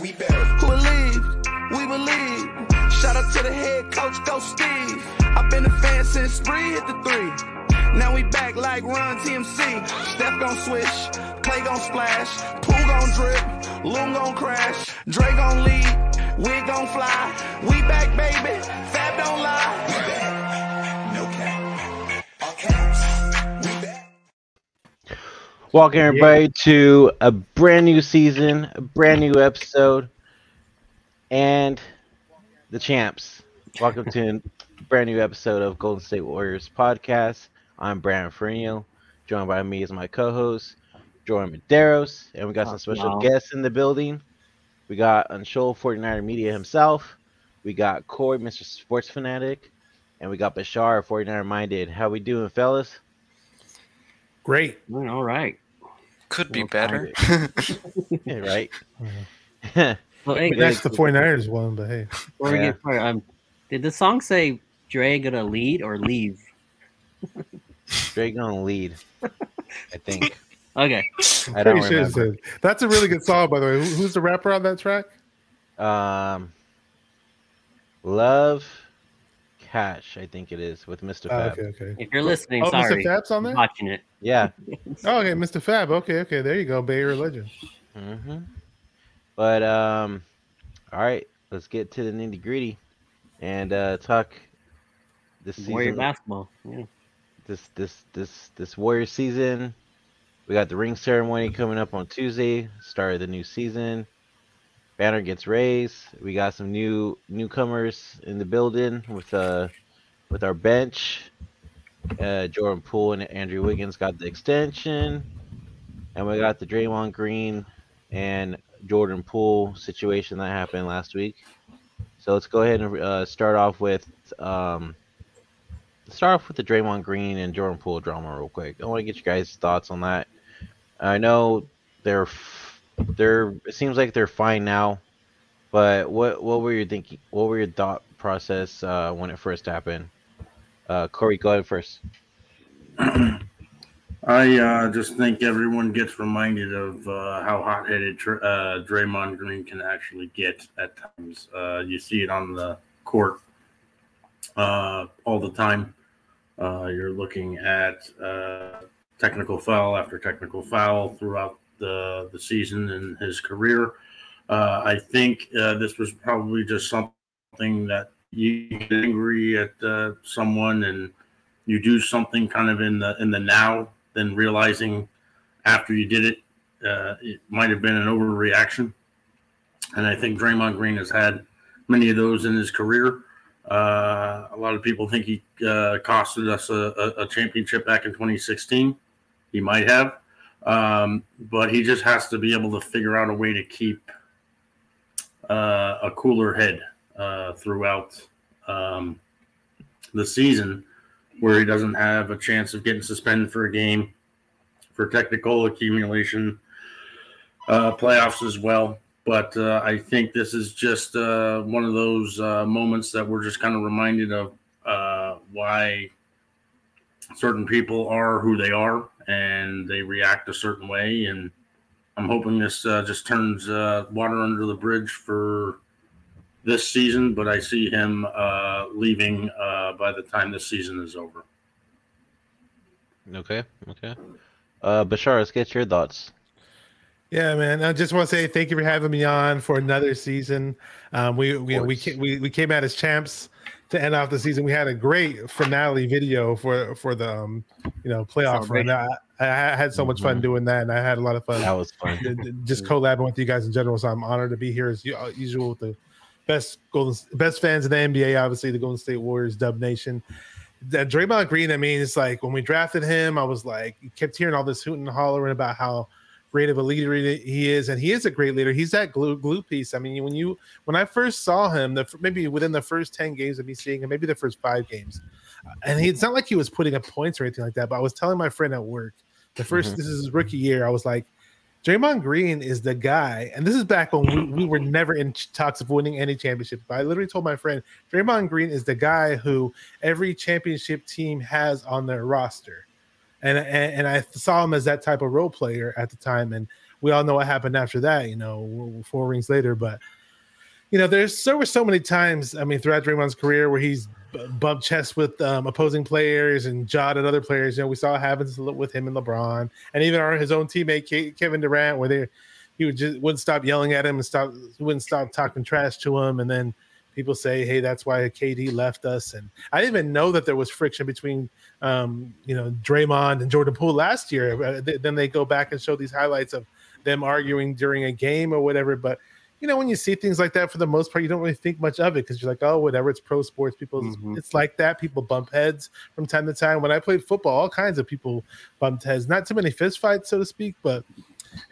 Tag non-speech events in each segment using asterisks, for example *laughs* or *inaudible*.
we better. Who believed? We believe. Shout out to the head coach, Go Steve. I've been a fan since Spree hit the three. Now we back like Run TMC. Steph gon' swish, Klay gon' splash, Poole gon' drip, Loom gon' crash, Dre gon' lead, we gon' fly. We back, baby. Fab don't lie. Welcome everybody to a brand new season, a brand new episode, and the champs. Welcome to a *laughs* brand new episode of Golden State Warriors podcast. I'm Brandon Ferino. Joined by me is my co-host, Jordan Medeiros, and we got some special Wow. guests in the building. We got Unshow 49er Media himself. We got Corey, Mr. Sports Fanatic, and we got Bashar, 49er Minded. How we doing, fellas? Great. All right. Could be We'll better. *laughs* Yeah, right? *laughs* Well, hey, That's the 49ers one, but hey. before we get started, um, did the song say Dre gonna lead or leave? Drake gonna lead, I think. *laughs* Okay. I don't Pretty sure remember. said. That's a really good song, by the way. Who, who's the rapper on that track? Um, Love Cash, I think it is with Mr. Oh, Fab. okay, okay. If you're listening, Oh, sorry. Mr. Fab's on there? Watching it. Yeah. *laughs* Oh, okay, Mr. Fab. Okay, okay. There you go. Bay Area legend. hmm But um, all right, let's get to the nitty gritty and uh, talk this Warrior season. basketball. Yeah. This this this this Warrior season. We got the ring ceremony coming up on Tuesday. Start of the new season. Banner gets raised. We got some new newcomers in the building with uh with our bench. Uh, Jordan Poole and Andrew Wiggins got the extension, and we got the Draymond Green and Jordan Poole situation that happened last week. So let's go ahead and uh, start off with um, start off with the Draymond Green and Jordan Poole drama real quick. I want to get you guys' thoughts on that. I know they're they're it seems like they're fine now, but what what were you thinking? What were your thought process uh, when it first happened? Uh, Corey, go ahead first. *clears throat* I uh, just think everyone gets reminded of uh, how hot-headed Tr- uh, Draymond Green can actually get at times. Uh, you see it on the court uh, all the time. Uh, you're looking at uh, technical foul after technical foul throughout the the season and his career. Uh, I think uh, this was probably just something that you get angry at uh, someone and you do something kind of in the in the now then realizing after you did it, uh, it might have been an overreaction. And I think Draymond Green has had many of those in his career. Uh, a lot of people think he uh, costed us a, a, a championship back in 2016. He might have, um, but he just has to be able to figure out a way to keep uh, a cooler head uh, throughout um, the season where he doesn't have a chance of getting suspended for a game for technical accumulation, uh, playoffs as well. But uh, I think this is just uh, one of those uh, moments that we're just kind of reminded of why certain people are who they are and they react a certain way. And I'm hoping this uh, just turns uh, water under the bridge for this season, but I see him uh, leaving uh, by the time this season is over. Okay, okay. Uh, Bashar, let's get your thoughts. Yeah, man. I just want to say thank you for having me on for another season. Um, we we we, we we came out as champs to end off the season. We had a great finale video for for the um, you know playoff run. I, I had so much fun Mhm. doing that, and I had a lot of fun That was fun. *laughs* just collabing with you guys in general. So I'm honored to be here as uh, usual with the best golden best fans in the NBA. Obviously, the Golden State Warriors, Dub Nation. That Draymond Green. I mean, it's like when we drafted him, I was like, kept hearing all this hooting and hollering about how great of a leader he is, and he is a great leader. He's that glue glue piece. I mean, when you when I first saw him, the maybe within the first ten games of me seeing him, maybe the first five games, and he, it's not like he was putting up points or anything like that. But I was telling my friend at work, the 1st Mhm. this is his rookie year, I was like, Draymond Green is the guy, and this is back when we, we were never in talks of winning any championship. But I literally told my friend, Draymond Green is the guy who every championship team has on their roster, and and, and I saw him as that type of role player at the time. And we all know what happened after that. You know, four rings later, but you know, there's there were so many times. I mean, throughout Draymond's career where he's b- bumped chests with um, opposing players and jawed at other players. You know, we saw it happens with him and LeBron, and even our, his own teammate Ke- Kevin Durant, where they he would just wouldn't stop yelling at him and stop wouldn't stop talking trash to him, and then people say, "Hey, that's why KD left us." And I didn't even know that there was friction between, um, you know, Draymond and Jordan Poole last year. Uh, th- then they go back and show these highlights of them arguing during a game or whatever. But you know, when you see things like that, for the most part, you don't really think much of it because you're like, oh, whatever. It's pro sports. People, Mhm. it's like that. People bump heads from time to time. When I played football, all kinds of people bumped heads. Not too many fist fights, so to speak, but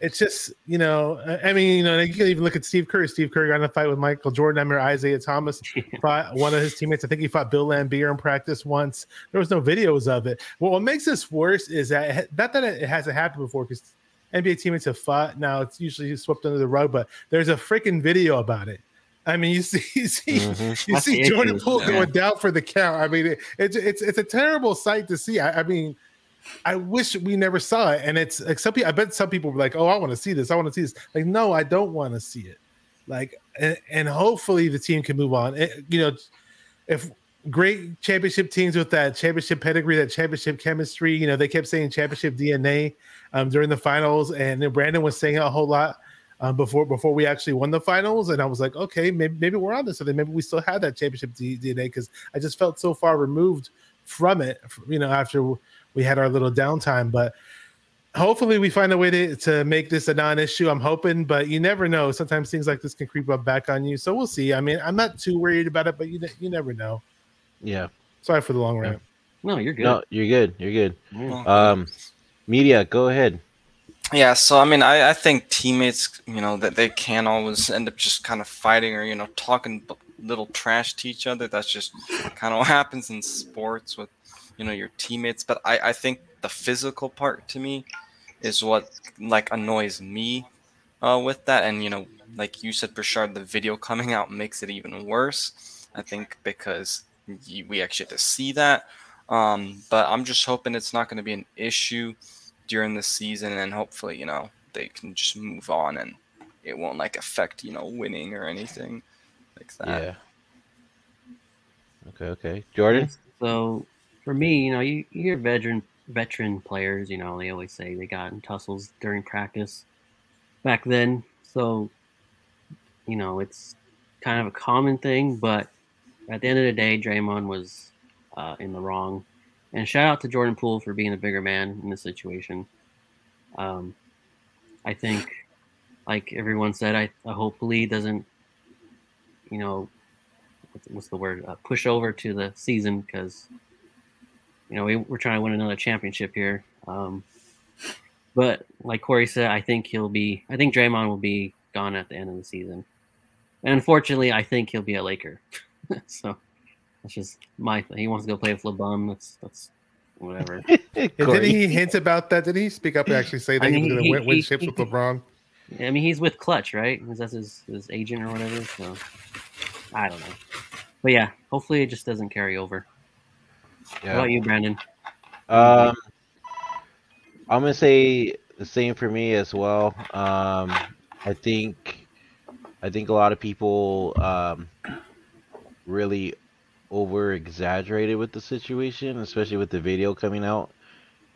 it's just you know i mean you know you can even look at steve curry steve curry got in a fight with michael jordan i remember isiah thomas *laughs* fought one of his teammates i think he fought bill laimbeer in practice once there was no videos of it well what makes this worse is that not that it hasn't happened before because nba teammates have fought now it's usually swept under the rug but there's a freaking video about it I mean, you *laughs* see, you see, Mhm. you see Jordan Poole yeah. going down for the count. I mean, it, it's it's it's a terrible sight to see. I, I mean, I wish we never saw it. And it's like some people, I bet some people were like, "Oh, I want to see this. I want to see this." Like, no, I don't want to see it. Like, and, and hopefully the team can move on. It- you know, if great championship teams with that championship pedigree, that championship chemistry, you know, they kept saying championship DNA um, during the finals, and Brandon was saying a whole lot um, before before we actually won the finals, and I was like, okay, maybe maybe we're on this. So then maybe we still have that championship D- DNA because I just felt so far removed from it, you know, after we had our little downtime. But hopefully, we find a way to to make this a non-issue. I'm hoping, but you never know. Sometimes things like this can creep up back on you. So we'll see. I mean, I'm not too worried about it, but you you never know. Yeah. Sorry for the long rant. No, you're good. No, you're good. You're good. Yeah. Um, media, go ahead. Yeah, so I mean, I, I think teammates, you know, that they can always end up just kind of fighting or you know talking b- little trash to each other. That's just kind of what *laughs* happens in sports with, you know, your teammates. But I, I think the physical part to me is what like annoys me uh, with that. And you know, like you said, Bashard, the video coming out makes it even worse. I think because y- we actually have to see that. Um, but I'm just hoping it's not going to be an issue during the season and hopefully you know they can just move on and it won't like affect you know winning or anything like that Yeah. Okay. Okay. Jordan. So for me, you know, you, you hear veteran veteran players, you know, they always say they got in tussles during practice back then. So, you know, it's kind of a common thing, but at the end of the day, Draymond was uh, in the wrong. And shout out to Jordan Poole for being a bigger man in this situation. Um, I think, like everyone said, I, I hopefully doesn't, you know, what's- the word uh, push over to the season because you know we, we're trying to win another championship here um, but like corey said i think he'll be i think draymond will be gone at the end of the season and unfortunately i think he'll be a laker *laughs* *laughs* so that's just my thing. He wants to go play with lebum. That's that's whatever. *laughs* Yeah, Corey. Did he hint about that? Did he speak up and actually say that I he mean, was going to win, win ships he- with LeBron? i mean he's with Klutch right? Because that's his, his agent or whatever? So i don't know. But yeah hopefully it just doesn't carry over. How about you brandon? Um, I'm gonna say the same for me as well. Um, I think, I think a lot of people um, really over exaggerated with the situation, especially with the video coming out.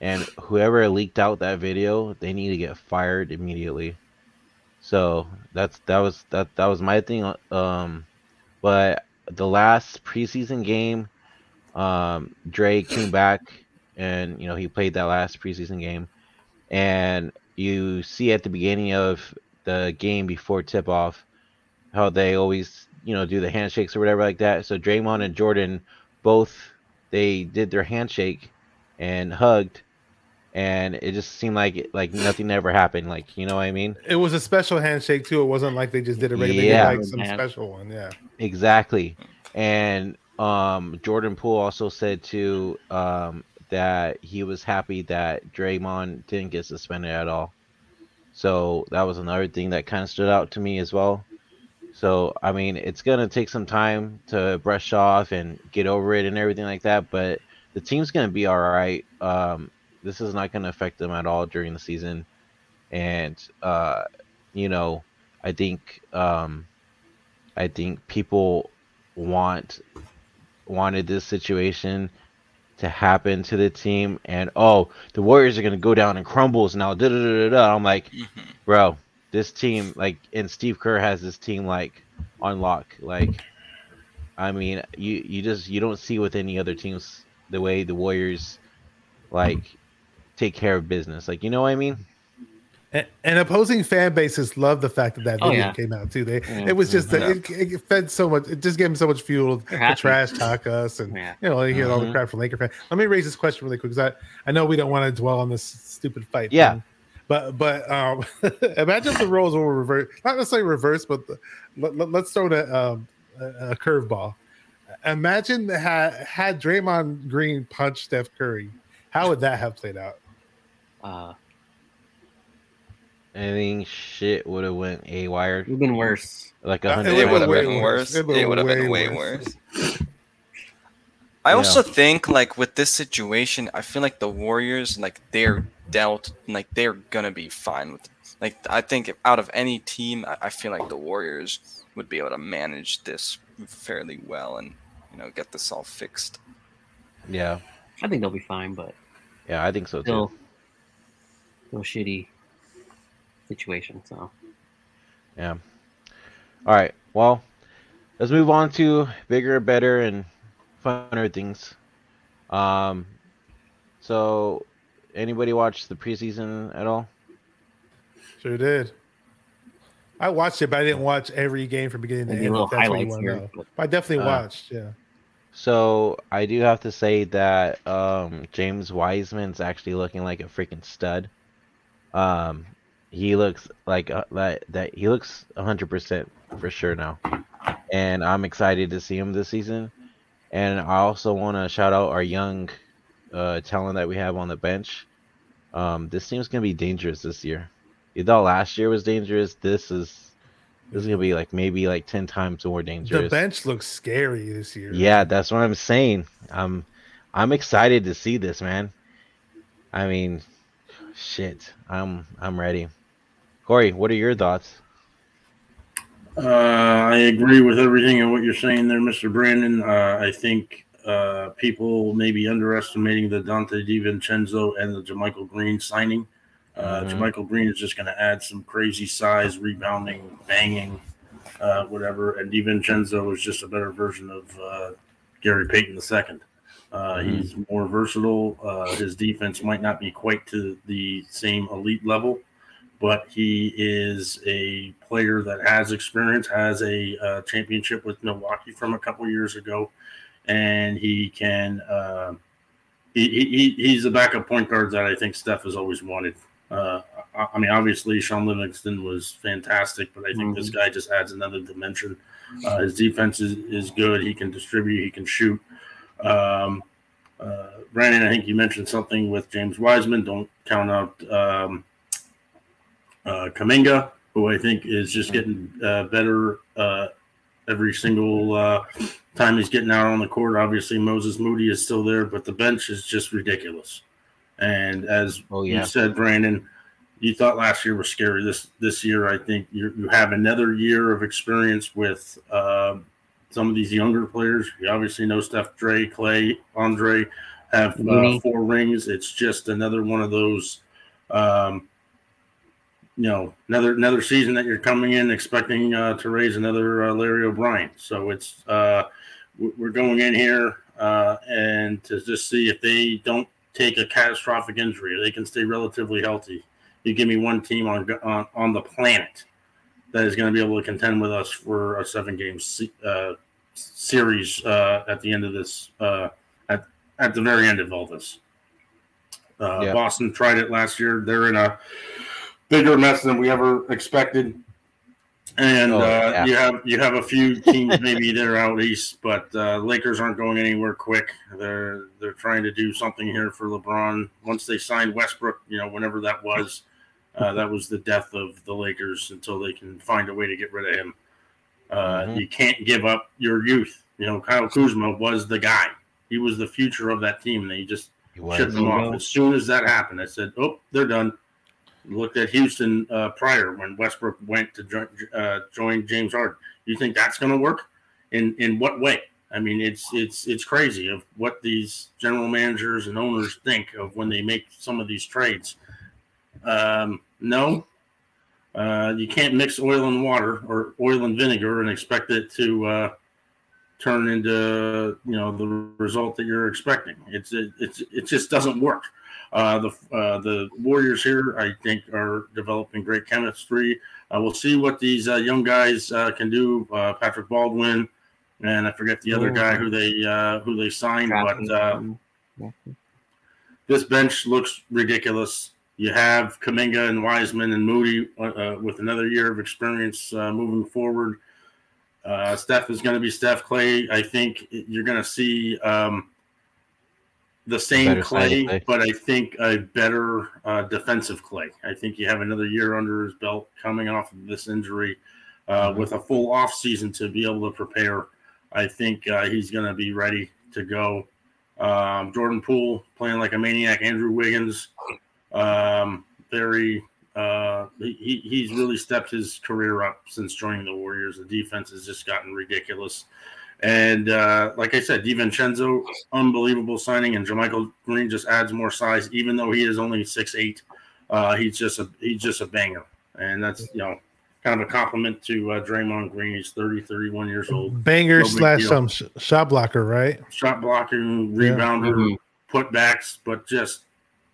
And whoever leaked out that video, they need to get fired immediately. So that's that was that that was my thing. Um, but the last preseason game, um, Dre came back and you know he played that last preseason game, and you see at the beginning of the game before tip off how they always you know do the handshakes or whatever like that. So Draymond and Jordan both they did their handshake and hugged, and it just seemed like like nothing ever happened. Like you know what I mean? It was a special handshake too. It wasn't like they just did a regular, Yeah. like some Yeah. special one. Yeah. Exactly. And um, Jordan Poole also said too um, that he was happy that Draymond didn't get suspended at all. So that was another thing that kind of stood out to me as well. So I mean, it's gonna take some time to brush off and get over it and everything like that. But the team's gonna be all right. Um, this is not gonna affect them at all during the season. and uh, you know, I think um, I think people want wanted this situation to happen to the team, and oh, the Warriors are gonna go down in crumbles now. Da da da da. I'm like, Mhm. bro, this team like, and Steve Kerr has this team like on lock. Like, I mean, you you just you don't see with any other teams the way the Warriors like take care of business. Like, you know what I mean? And, and opposing fan bases love the fact that that Oh, video yeah. came out too. They Yeah. it was just that it, it fed so much. It just gave them so much fuel to trash talk us, and Yeah. you know, you hear all the Mhm. crap from Laker fans. Let me raise this question really quick because I I know we don't want to dwell on this stupid fight. Yeah. thing. But but um, *laughs* imagine if the roles were reversed, not necessarily reversed, but the, let, let, us throw a, um, a, a curveball. Imagine had had Draymond Green punched Steph Curry, how would that have played out? Uh, I think shit would have went a wire it would have been worse. like a hundred. It would've would been worse. worse. It would've It been way way worse. worse. *laughs* I Yeah. also think like with this situation, I feel like the Warriors like they're dealt like they're gonna be fine with like I think if, out of any team, I, I feel like the Warriors would be able to manage this fairly well and you know get this all fixed. Yeah, I think they'll be fine, but yeah, I think so too. still, still shitty situation. So Yeah. All right. Well, let's move on to bigger, better, and funner things. Um, so anybody watch the preseason at all? Sure did. I watched it, but I didn't watch every game from beginning to end. little that's what you highlights wanna here. know. But But I definitely Uh, watched. Yeah. So I do have to say that um, James Wiseman's actually looking like a freaking stud. Um, he looks like uh, that. That he looks hundred percent for sure now, and I'm excited to see him this season. And I also want to shout out our young uh, talent that we have on the bench. Um, this team's gonna be dangerous this year. You thought last year was dangerous. This is this is gonna be like maybe like ten times more dangerous. The bench looks scary this year. Yeah, that's what I'm saying. I'm I'm excited to see this, man. I mean, shit. I'm I'm ready. Corey, what are your thoughts? Uh, I agree with everything and what you're saying there, Mr. Brandon. Uh, I think uh, people may be underestimating the Donte DiVincenzo and the JaMychal Green signing. Uh, Mhm. JaMychal Green is just going to add some crazy size, rebounding, banging, uh, whatever. And DiVincenzo is just a better version of uh, Gary Payton II. Uh, Mhm. He's more versatile. Uh, his defense might not be quite to the same elite level, but he is a player that has experience, has a uh, championship with Milwaukee from a couple years ago, and he can. Uh, he, he, he's a backup point guard that I think Steph has always wanted. Uh, I, I mean, obviously, Shaun Livingston was fantastic, but I think this guy just adds another dimension. Uh, his defense is, is good. He can distribute. He can shoot. Um, uh, Brandon, I think you mentioned something with James Wiseman. Don't count out um, uh, Kuminga, who I think is just getting uh, better uh, every single uh, time he's getting out on the court. Obviously, Moses Moody is still there, but the bench is just ridiculous. And as Oh you said, Brandon, you thought last year was scary. This this year, I think you you have another year of experience with um some of these younger players. You obviously know Steph, Dre, Klay, Andre have uh, four rings. It's just another one of those. Um, you know, another another season that you're coming in expecting uh, to raise another uh, Larry O'Brien. So it's uh, we're going in here uh, and to just see if they don't take a catastrophic injury, they can stay relatively healthy. You give me one team on on, on the planet that is going to be able to contend with us for a seven game uh, series uh, at the end of this uh, at at the very end of all this. Uh, Yeah. Boston tried it last year. They're in a bigger mess than we ever expected. And Oh, uh, yeah. you have you have a few teams maybe that are out east, but uh, Lakers aren't going anywhere quick. They're they're trying to do something here for LeBron. Once they signed Westbrook, you know, whenever that was, uh, that was the death of the Lakers until they can find a way to get rid of him. Uh, Mhm. You can't give up your youth. You know, Kyle Kuzma was the guy. He was the future of that team. They just shipped him off. As soon as that happened, I said, "Oh, they're done." Looked at Houston uh, prior when Westbrook went to jo- uh, join James Harden. You think that's going to work? In in what way? I mean, it's it's it's crazy of what these general managers and owners think of when they make some of these trades. Um, no, uh, you can't mix oil and water or oil and vinegar and expect it to uh, turn into you know the result that you're expecting. It's it, it's it just doesn't work. Uh, the uh, the Warriors here, I think, are developing great chemistry. Uh, we'll see what these uh, young guys uh, can do. Uh, Patrick Baldwin, and I forget the other guy who they uh, who they signed, but uh, this bench looks ridiculous. You have Kuminga and Wiseman and Moody with another year of experience uh, moving forward. Uh, Steph is going to be Steph Klay. I think you're going to see um, the same Klay, but I think a better uh, defensive Klay. I think you have another year under his belt coming off of this injury uh, with a full off season to be able to prepare. I think uh, he's going to be ready to go. Um, Jordan Poole playing like a maniac. Andrew Wiggins, um, very. Uh, he, he's really stepped his career up since joining the Warriors. The defense has just gotten ridiculous. And uh, like I said, DiVincenzo, unbelievable signing, and JaMychal Green just adds more size, even though he is only six eight. Uh, he's just a he's just a banger, and that's you know kind of a compliment to uh, Draymond Green. He's 30, 31 years old. Banger No slash deal. sh- shot blocker, right? Shot blocking, Yeah. rebounder, Mhm. putbacks, but just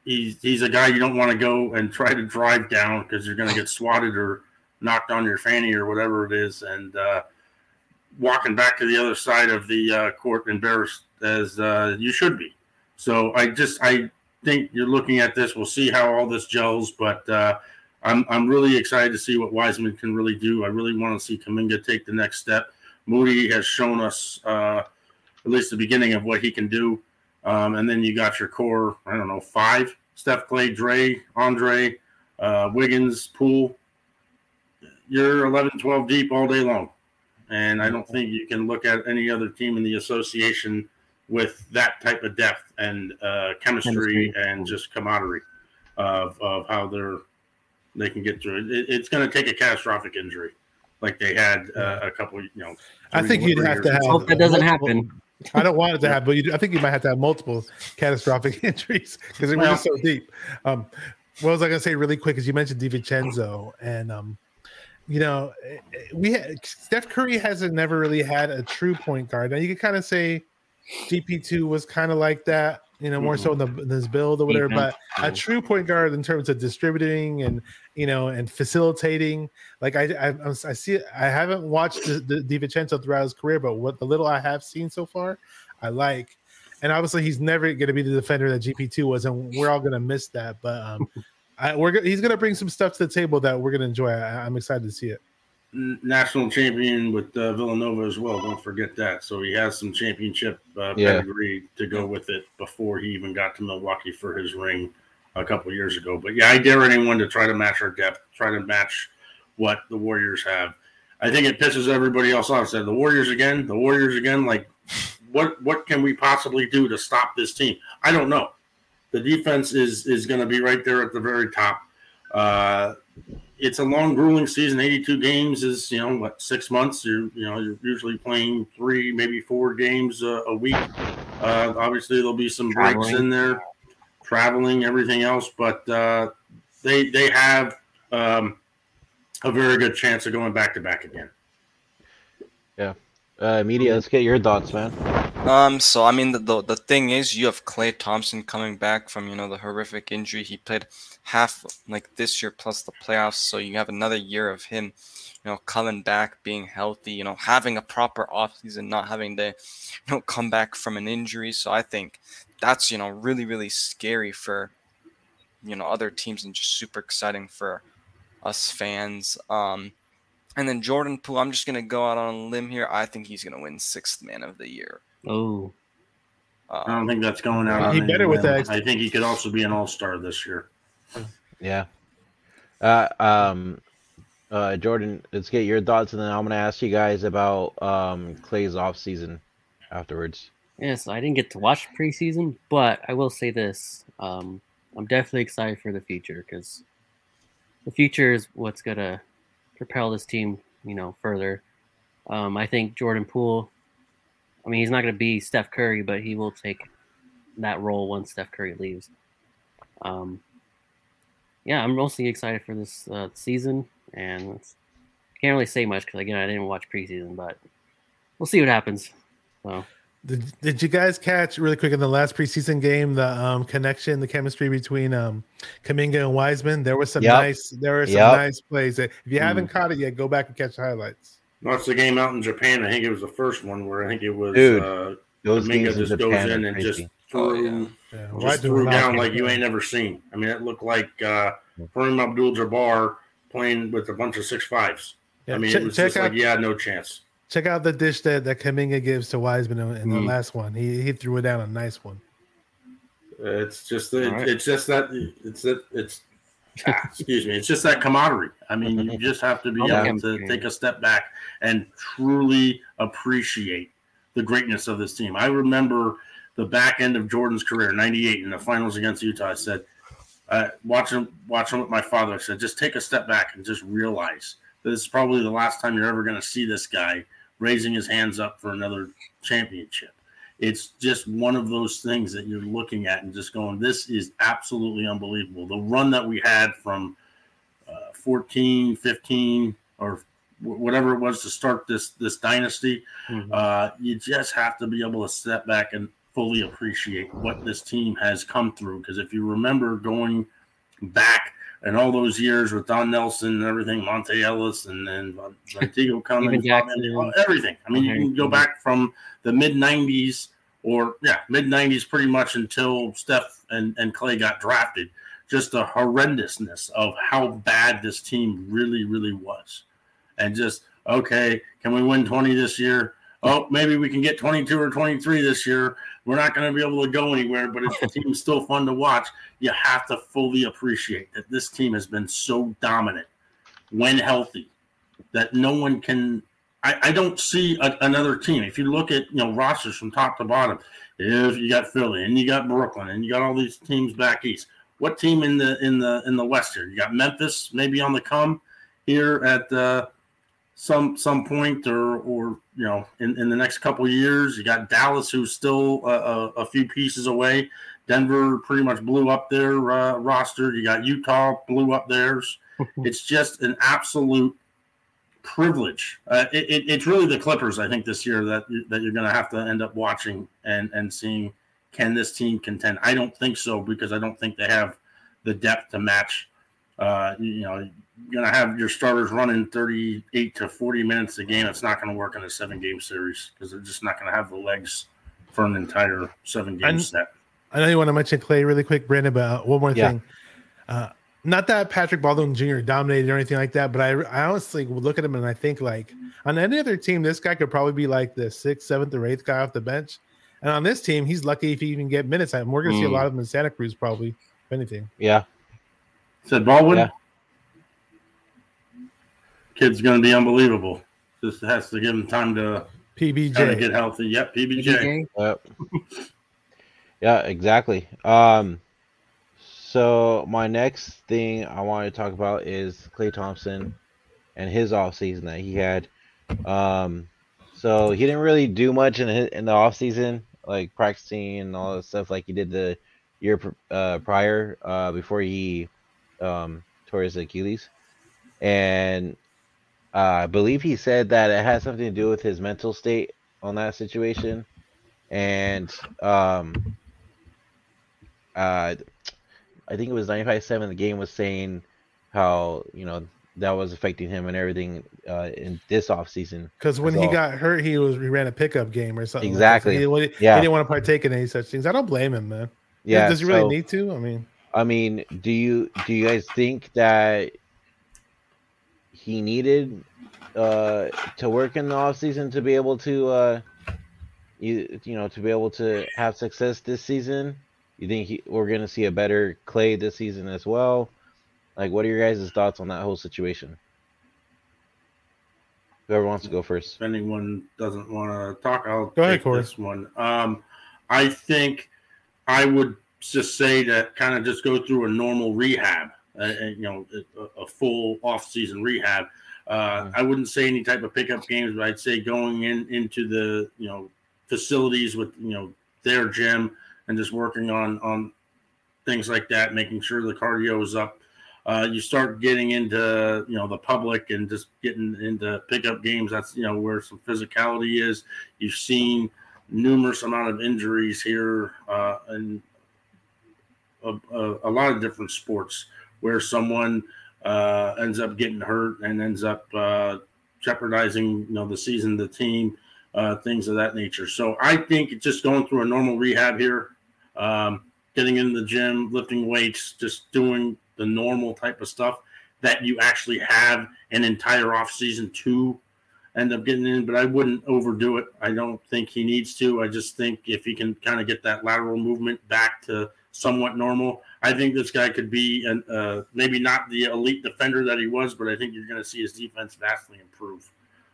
he's he's a guy you don't want to go and try to drive down because you're going to get swatted or knocked on your fanny or whatever it is, and uh, walking back to the other side of the uh, court embarrassed as uh, you should be. So I just I think you're looking at this. We'll see how all this gels, but uh, I'm I'm really excited to see what Wiseman can really do. I really want to see Kuminga take the next step. Moody has shown us uh, at least the beginning of what he can do. Um, and then you got your core, I don't know, five Steph Klay, Dre, Andre, uh, Wiggins, Poole. You're 11, 12 deep all day long. And I don't think you can look at any other team in the association with that type of depth and uh, chemistry, Chemistry. and just camaraderie of, of how they're they can get through it. it it's going to take a catastrophic injury like they had uh, a couple, you know. I think you'd have to have Hope that doesn't multiple- happen. I don't want it to happen, but you, I think you might have to have multiple catastrophic *laughs* injuries because we're Well- just so deep. Um, what was I going to say really quick? Is you mentioned DiVincenzo, and um, you know, eh, eh, we had, Steph Curry hasn't never really had a true point guard. Now you could kind of say GP two was kind of like that, you know, more so in, the, in this build or whatever. But a true point guard in terms of distributing and you know and facilitating, like I I, I see, I haven't watched the, the DiVincenzo throughout his career, but what the little I have seen so far, I like. And obviously, he's never going to be the defender that GP2 was, and we're all going to miss that. But um, I, we're go- he's going to bring some stuff to the table that we're going to enjoy. I, I'm excited to see it. National champion with uh, Villanova as well. Don't forget that. So he has some championship uh, Yeah. pedigree to go with it before he even got to Milwaukee for his ring a couple years ago. But yeah, I dare anyone to try to match our depth, try to match what the Warriors have. I think it pisses everybody else off. Said the Warriors again, the Warriors again. Like, what what can we possibly do to stop this team? I don't know. The defense is is going to be right there at the very top. Uh, it's a long, grueling season. 82 games is, you know, what, six months. You're, you know, you're usually playing three, maybe four games uh, a week. Uh, obviously, there'll be some breaks in there, traveling, everything else, but uh, they they have um, a very good chance of going back to back again. Yeah. Uh, media, let's get your thoughts, man. Um, so I mean, the, the the thing is, you have Klay Thompson coming back from you know the horrific injury. He played half like this year plus the playoffs, so you have another year of him, you know, coming back, being healthy, you know, having a proper offseason, not having to, you know, come back from an injury. So I think that's you know really really scary for, you know, other teams and just super exciting for us fans. Um, and then Jordan Poole, I'm just gonna go out on a limb here. I think he's gonna win sixth man of the year. Oh, I Um, don't think that's going out. He better with that. I think he could also be an all star this year. Yeah. Uh, um, uh, Jordan, let's get your thoughts, and then I'm gonna ask you guys about um Klay's off season afterwards. yes. I didn't get to watch preseason, but I will say this: um, I'm definitely excited for the future because the future is what's gonna propel this team, you know, further. Um, I think Jordan Poole. I mean, he's not gonna be Steph Curry, but he will take that role once Steph Curry leaves. Um, yeah, I'm mostly excited for this uh, season, and it's, can't really say much because again, I didn't watch preseason, but we'll see what happens. So. Did, did you guys catch really quick in the last preseason game the um, connection, the chemistry between um, Kuminga and Wiseman? There was some Yep. nice, there were some Yep. nice plays. If you haven't caught it yet, go back and catch the highlights. That's the game out in Japan. I think it was the first one where I think it was Dude, uh, Those Kuminga games in just goes in and crazy. just Oh, threw, yeah. Yeah, just threw down that. like you ain't never seen. I mean, it looked like uh, Kareem Abdul-Jabbar playing with a bunch of six fives. Yeah, I mean, check, it was just out like, yeah, no chance. check out the dish that that Kuminga gives to Wiseman in, in the Mm. last one. He he threw it down a nice one. It's just it, All right. it's just that it's that it's *laughs* excuse me. It's just that camaraderie. I mean, you *laughs* just have to be Yeah. able to take a step back and truly appreciate the greatness of this team. I remember the back end of Jordan's career, '98, in the finals against Utah. I said, uh, watching watching with my father, I said, just take a step back and just realize that this is probably the last time you're ever going to see this guy raising his hands up for another championship it's just one of those things that you're looking at and just going, this is absolutely unbelievable. The run that we had from uh, 14, 15, or wh- whatever it was to start this this dynasty, Mhm. uh, you just have to be able to step back and fully appreciate what this team has come through. Because if you remember going back and all those years with Don Nelson and everything, Monta Ellis and then Vantigo *laughs* Cummings, Jackson. everything. I mean, you can go back from the mid 90s or, yeah, mid 90s pretty much until Steph and, and Klay got drafted. Just the horrendousness of how bad this team really, really was. And just, okay, can we win 20 this year? Oh, maybe we can get 22 or 23 this year. We're not going to be able to go anywhere, but if the team's still fun to watch, you have to fully appreciate that this team has been so dominant when healthy that no one can. I, I don't see a, another team. If you look at you know rosters from top to bottom, if you got Philly and you got Brooklyn and you got all these teams back east, what team in the in the in the West here? You got Memphis maybe on the come here at uh, some some point or or you know in, in the next couple years. You got Dallas who's still a, a, a few pieces away. Denver pretty much blew up their uh, roster. You got Utah blew up theirs. *laughs* it's just an absolute privilege. Uh, it, it, it's really the Clippers, I think, this year that that you're going to have to end up watching and and seeing can this team contend. I don't think so because I don't think they have the depth to match. Uh, you know, you're going to have your starters running 38 to 40 minutes a game. It's not going to work in a seven game series because they're just not going to have the legs for an entire seven game And- set. I know you want to mention Klay really quick, Brandon, but uh, one more Yeah. thing. Uh, not that Patrick Baldwin Jr. dominated or anything like that, but I, I honestly would look at him and I think like on any other team, this guy could probably be like the sixth, seventh, or eighth guy off the bench. And on this team, he's lucky if he even get minutes. And we're going to see a Mm. lot of him in Santa Cruz, probably, if anything. Yeah, Said Baldwin. Yeah. Kid's going to be unbelievable. Just has to give him time to PBJ. kind of get healthy. Yep, PBJ. PBJ? Yep. *laughs* yeah, exactly. Um, so my next thing I want to talk about is Klay Thompson and his off season that he had. Um, so he didn't really do much in his, in the off season, like practicing and all that stuff, like he did the year uh, prior, uh, before he um, his Achilles, and uh, I believe he said that it has something to do with his mental state on that situation and um uh I think it was 95-7 the game was saying how you know that was affecting him and everything uh in this off season Because when he got hurt, he was he ran a pickup game or something. like Exactly. he, he, Yeah. he didn't want to partake in any such things. I don't blame him, man. yeah Does he really so, need to? I mean, I mean do you do you guys think that he needed uh to work in the off season to be able to uh you you know to be able to have success this season you think he, we're going to see a better klay this season as well like what are your guys' thoughts on that whole situation whoever wants to go first If anyone doesn't want to talk, I'll Go ahead, take Corey. this one. Um, I think I would just say to kind of just go through a normal rehab. a, you know a, a full off season rehab. Uh, I wouldn't say any type of pickup games, but I'd say going in into the you know facilities with you know their gym and just working on on things like that, making sure the cardio is up. Uh, you start getting into you know the public and just getting into pickup games. That's you know where some physicality is. You've seen numerous amount of injuries here uh, and a, a, lot of different sports where someone uh, ends up getting hurt and ends up uh, jeopardizing you know the season, the team, uh, things of that nature. So I think just going through a normal rehab here, um, getting in the gym, lifting weights, just doing the normal type of stuff that you actually have an entire off season to end up getting in. But I wouldn't overdo it. I don't think he needs to. I just think if he can kind of get that lateral movement back to somewhat normal. I think this guy could be an, uh, maybe not the elite defender that he was, but I think you're going to see his defense vastly improve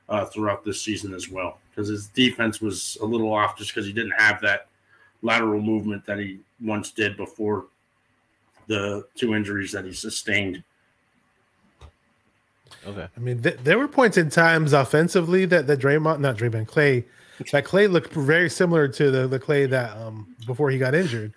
uh, throughout this season as well because his defense was a little off just because he didn't have that lateral movement that he once did before the two injuries that he sustained. Okay. I mean, th- there were points in times offensively that that Draymond, not Draymond, Klay, that Klay looked very similar to the the Klay that um before he got injured,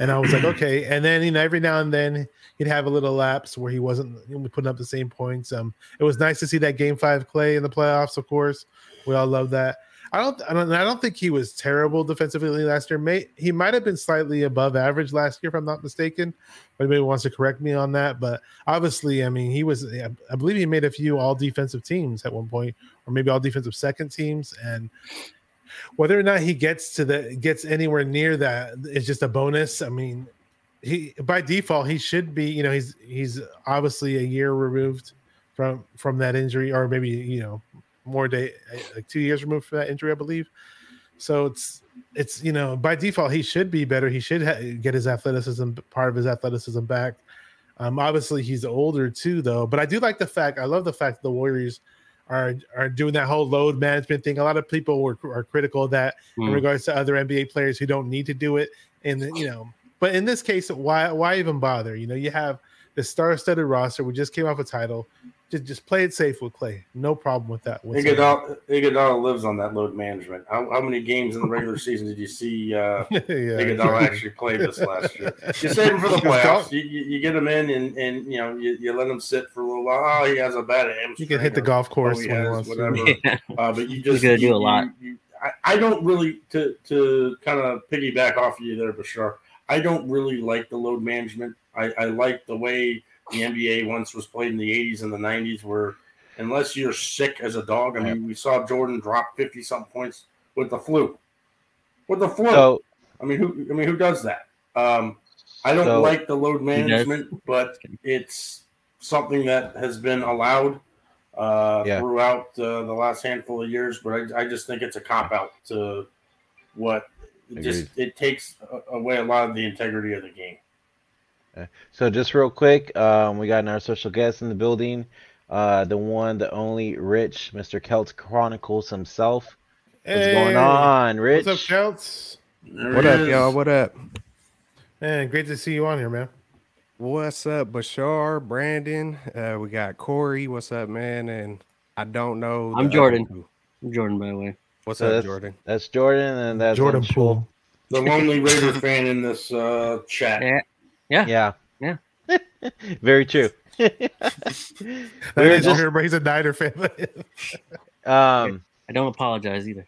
and I was like, *clears throat* okay. And then you know, every now and then he'd have a little lapse where he wasn't putting up the same points. Um, it was nice to see that Game Five Klay in the playoffs. Of course, we all love that. I don't, I don't, I don't think he was terrible defensively last year. May he might have been slightly above average last year, if I'm not mistaken. But anybody wants to correct me on that. But obviously, I mean, he was, I believe he made a few all defensive teams at one point, or maybe all defensive second teams. And whether or not he gets to the gets anywhere near that is just a bonus. I mean, he by default he should be. You know, he's he's obviously a year removed from from that injury, or maybe you know more day like two years removed from that injury, I believe. So it's it's you know by default he should be better. He should ha- get his athleticism part of his athleticism back. Um, obviously he's older too, though. But I do like the fact. I love the fact that the Warriors are are doing that whole load management thing. A lot of people were are critical of that mm. in Hmm. regards to other NBA players who don't need to do it. And you know, but in this case, why why even bother? You know, you have the star-studded roster. We just came off a title. Just just play it safe with Klay. No problem with that. whatsoever. Iguodala, Iguodala lives on that load management. How, how many games in the regular *laughs* season did you see uh, *laughs* yeah, Iguodala actually play this last year? *laughs* You save him for the playoffs. You, you, you get him in, and, and you know you, you let him sit for a little while. Oh, he has a bad hamstring. You can hit the golf course oh, he when he has whatever. Yeah. Uh, but you just gotta do you- a lot. you- you- I, I don't really to to kind of piggyback off of you there, Bashar. I don't really like the load management. I, I like the way the NBA once was played in the 80s and the 90s, where unless you're sick as a dog, I mean, we saw Jordan drop 50 something points with the flu. With the flu. So I mean, who I mean, who does that? Um, I don't So- like the load management, but it's something that has been allowed uh, Yeah. throughout uh, the last handful of years. But I, I just think it's a cop out to what it just it takes away a lot of the integrity of the game. So just real quick, um, we got our special guest in the building, uh, the one, the only, Rich, Mr. Celts Chronicles himself. What's going on, Rich? What's up, Celts? There What up, is. y'all? What up? Man, great to see you on here, man. What's up, Bashar, Brandon? Uh, we got Corey. What's up, man? And I don't know. I'm Jordan. other. I'm Jordan, by the way. What's So up, that's- Jordan? That's Jordan, and that's Jordan Unshul. Poole. the lonely Raider fan in this uh, chat. Yeah. Yeah. Yeah. Yeah. *laughs* Very true. we *laughs* That were is just, true, but a Niner fan. *laughs* um, I don't apologize either.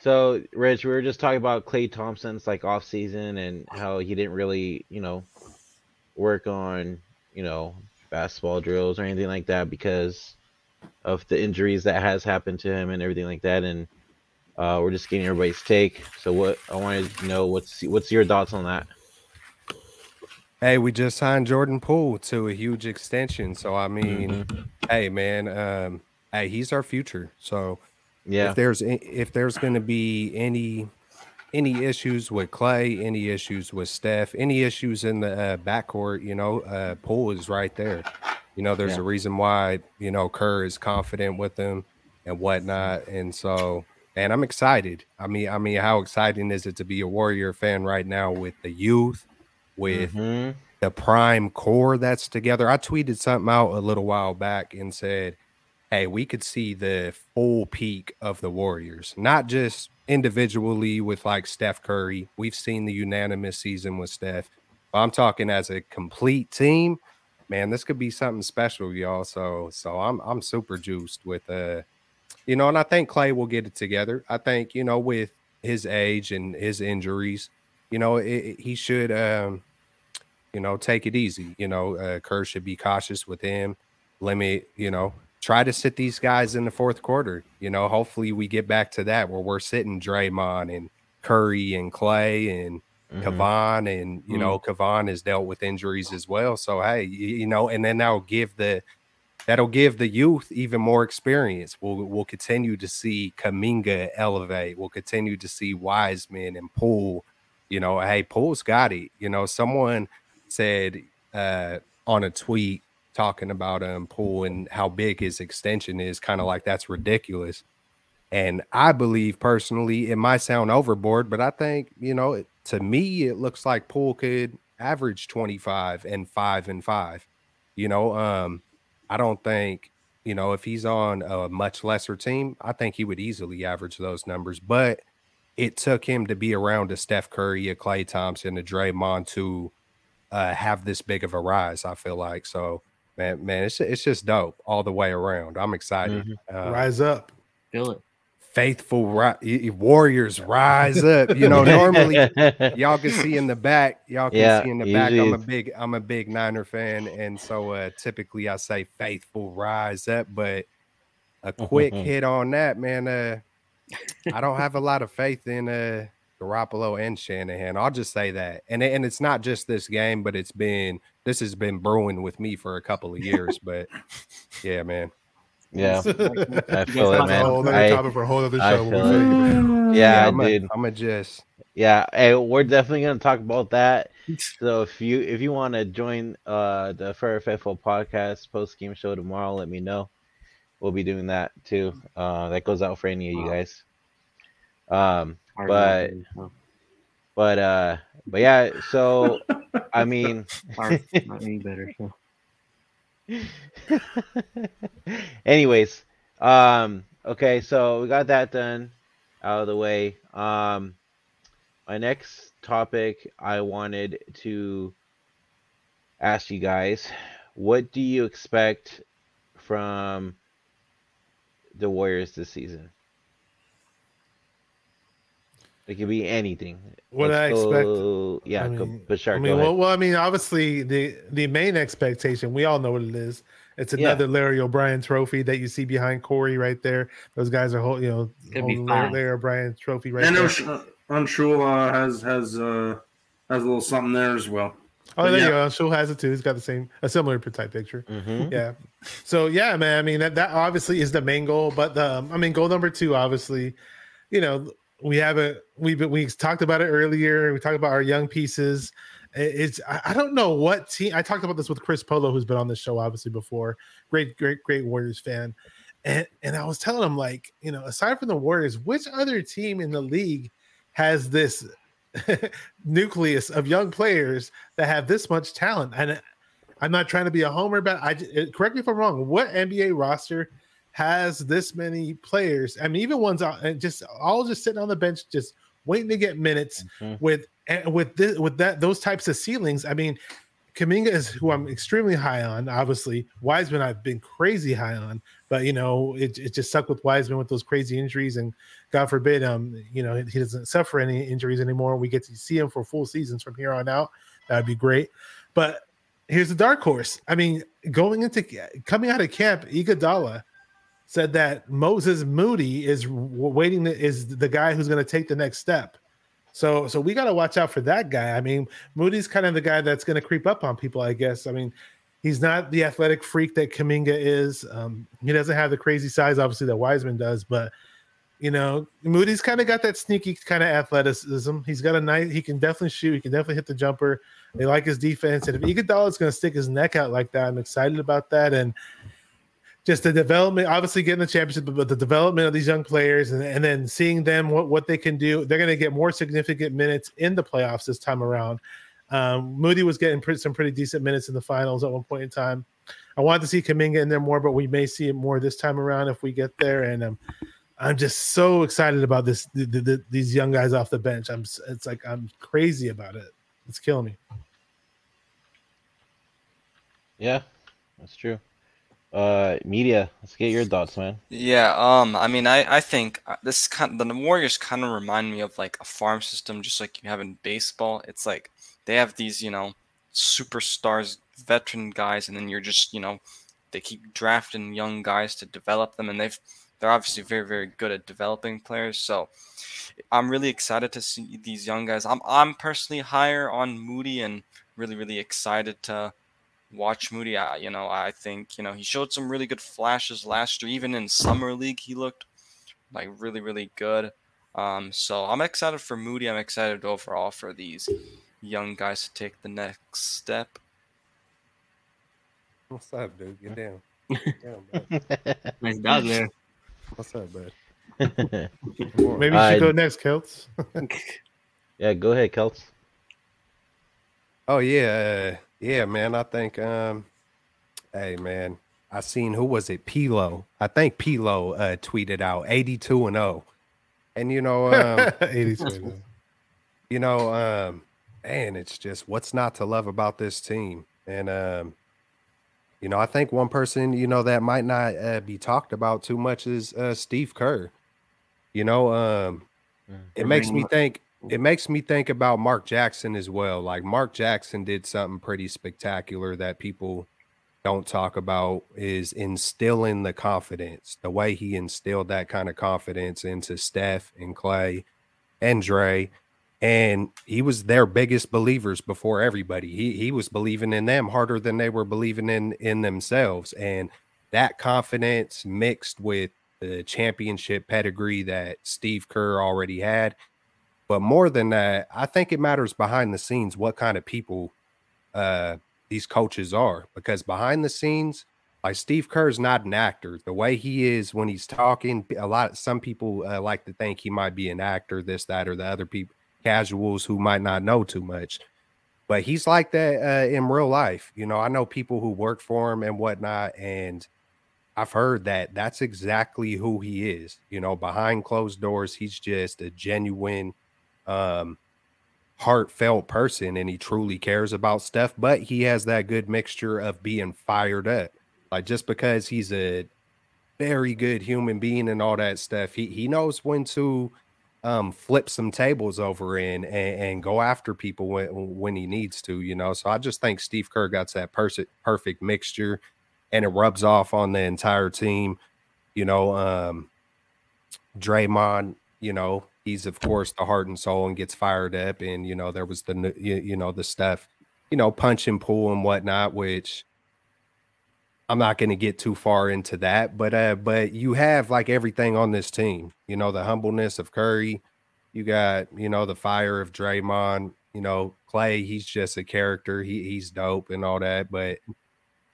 so Rich, we were just talking about Klay Thompson's like off season and how he didn't really, you know, work on, you know, basketball drills or anything like that because of the injuries that has happened to him and everything like that. And uh, we're just getting everybody's take. So what I wanted to know what's what's your thoughts on that? Hey, we just signed Jordan Poole to a huge extension. So I mean, Mm-hmm. hey, man, um, hey, he's our future. So Yeah. if there's if there's going to be any any issues with Klay, any issues with Steph, any issues in the uh, backcourt, you know, uh, Poole is right there. You know, there's Yeah. a reason why you know Kerr is confident with him and whatnot, and so and I'm excited. I mean, I mean, how exciting is it to be a Warrior fan right now with the youth, with Mhm. the prime core that's together. I tweeted something out a little while back and said, "Hey, we could see the full peak of the Warriors, not just individually with like Steph Curry. We've seen the unanimous season with Steph. But I'm talking as a complete team. Man, this could be something special, y'all. So, so I'm I'm super juiced with uh, you know, and I think Klay will get it together. I think you know with his age and his injuries, you know, it, it, he should um you know, take it easy. You know, uh, Kerr should be cautious with him. Limit, you know, try to sit these guys in the fourth quarter. You know, hopefully we get back to that where we're sitting Draymond and Curry and Klay and mm hmm Kevon and you mm know Kevon has dealt with injuries as well. So hey, you, know, and then that'll give the that'll give the youth even more experience. We'll we'll continue to see Kuminga elevate. We'll continue to see Wiseman and Poole. You know, hey, got it. You know, someone said uh, on a tweet talking about um Poole and how big his extension is, kind of like that's ridiculous. And I believe personally, it might sound overboard, but I think you know, it, to me, it looks like Poole could average 25 and five and five. You know, um, I don't think you know if he's on a much lesser team, I think he would easily average those numbers. But it took him to be around a Steph Curry, a Klay Thompson, a Draymond to uh, have this big of a rise. I feel like so, man. Man, it's it's just dope all the way around. I'm excited. Mm-hmm. Uh, rise up, feel it. Faithful ri- warriors rise up. You know, normally *laughs* y'all can see in the back. Y'all can yeah, see in the back. I'm a big I'm a big Niner fan, and so uh, typically I say faithful rise up, but a quick *laughs* hit on that, man. Uh, I don't have a lot of faith in uh Garoppolo and Shanahan. I'll just say that. And and it's not just this game, but it's been this has been brewing with me for a couple of years. but yeah, man. Yeah, *laughs* I feel it, man. Whole I, topic for a whole other show. Yeah, yeah, I'm dude. I'm a just. Yeah, hey, we're definitely gonna talk about that. *laughs* So if you if you want to join uh the Fair Faithful podcast post game show tomorrow, let me know. We'll be doing that too. Uh, that goes out for any of you guys. Um, but but uh but yeah so *laughs* i mean not any better so. *laughs* anyways um okay so we got that done out of the way um my next topic i wanted to ask you guys what do you expect from the warriors this season it could be anything. What Let's I go, expect? Yeah, I mean, go, I mean well, well, I mean, obviously the the main expectation we all know what it is. It's another yeah. Larry O'Brien trophy that you see behind Corey right there. Those guys are holding, you know, holding Larry, Larry O'Brien trophy right and there. And Shul uh, has has uh, has a little something there as well. Oh, but there yeah. you go. Shul has it too. He's got the same, a similar type picture. Mm-hmm. Yeah. So yeah, man. I mean, that that obviously is the main goal. But the, um, I mean, goal number two, obviously, you know, we haven't we've been, we talked about it earlier. We talked about our young pieces. It's I don't know what team. I talked about this with Chris Polo, who's been on this show obviously before. Great, great, great Warriors fan. And and I was telling him like, you know, aside from the Warriors, which other team in the league has this *laughs* nucleus of young players that have this much talent? And I'm not trying to be a homer, but I correct me if I'm wrong. What NBA roster has this many players. I mean, even ones out and just all just sitting on the bench, just waiting to get minutes mm-hmm. with with this with that those types of ceilings. I mean, Kuminga is who I'm extremely high on. Obviously, Wiseman I've been crazy high on, but you know it, it just sucked with Wiseman with those crazy injuries, and God forbid, um, you know he doesn't suffer any injuries anymore. We get to see him for full seasons from here on out. That'd be great. But here's the dark horse. I mean, going into coming out of camp, Iguodala said that Moses Moody is waiting to, is the guy who's going to take the next step. So so we got to watch out for that guy. I mean, Moody's kind of the guy that's going to creep up on people, I guess. I mean, he's not the athletic freak that Kuminga is. Um, he doesn't have the crazy size, obviously, that Wiseman does, but you know, Moody's kind of got that sneaky kind of athleticism. He's got a nice, he can definitely shoot, he can definitely hit the jumper. They like his defense. And if Iguodala is going to stick his neck out like that, I'm excited about that. And just the development, obviously getting the championship, but the development of these young players and, and then seeing them what, what they can do. They're going to get more significant minutes in the playoffs this time around. Um, Moody was getting pretty, some pretty decent minutes in the finals at one point in time. I wanted to see Kuminga in there more, but we may see it more this time around if we get there. And um, I'm just so excited about this. The, the, the, these young guys off the bench. I'm. It's like I'm crazy about it. It's killing me. Yeah, that's true. Uh, media. Let's get your thoughts, man. Yeah, um, I mean, I, I think uh, this kind the Warriors kind of remind me of like a farm system, just like you have in baseball. It's like they have these, you know, superstars, veteran guys, and then you're just, you know, they keep drafting young guys to develop them, and they've they're obviously very, very good at developing players. So I'm really excited to see these young guys. I'm I'm personally higher on Moody and really, really excited to watch Moody. I, you know, I think you know he showed some really good flashes last year. Even in summer league, he looked like really, really good. Um, so I'm excited for Moody. I'm excited overall for these young guys to take the next step. What's up, dude? Get down. Get down bud. *laughs* Nice dog there. What's up, bud? *laughs* Maybe you should I- go next, Kilts. *laughs* yeah, go ahead, Celts. Oh yeah, uh, yeah, man. I think, um, hey, man, I seen who was it? Pilo. I think Pilo uh, tweeted out eighty-two and zero, and you know, um, 82. you know, um, man, it's just what's not to love about this team, and um, you know, I think one person, you know, that might not uh, be talked about too much is uh, Steve Kerr. You know, um, Mm. it makes me Remain- think. It makes me think about Mark Jackson as well. Like Mark Jackson did something pretty spectacular that people don't talk about is instilling the confidence. The way he instilled that kind of confidence into Steph and Klay and Dre. And he was their biggest believers before everybody. He he was believing in them harder than they were believing in in themselves. And that confidence mixed with the championship pedigree that Steve Kerr already had. But more than that, I think it matters behind the scenes what kind of people uh, these coaches are. Because behind the scenes, like Steve Kerr's not an actor. The way he is when he's talking, a lot of some people uh, like to think he might be an actor, this, that, or the other people, casuals who might not know too much. But he's like that uh, in real life. You know, I know people who work for him and whatnot, and I've heard that that's exactly who he is. You know, behind closed doors, he's just a genuine, um, heartfelt person, and he truly cares about stuff. But he has that good mixture of being fired up. Like just because he's a very good human being and all that stuff, he he knows when to um flip some tables over in and, and go after people when when he needs to, you know. So I just think Steve Kerr got that perfect perfect mixture and it rubs off on the entire team. You know, um Draymond, you know, he's of course the heart and soul and gets fired up. And you know, there was the you, you know the stuff, you know, punch and pull and whatnot, which I'm not going to get too far into that. But uh, but you have like everything on this team. You know, the humbleness of Curry. You got you know the fire of Draymond. You know, Klay. He's just a character. He he's dope and all that. But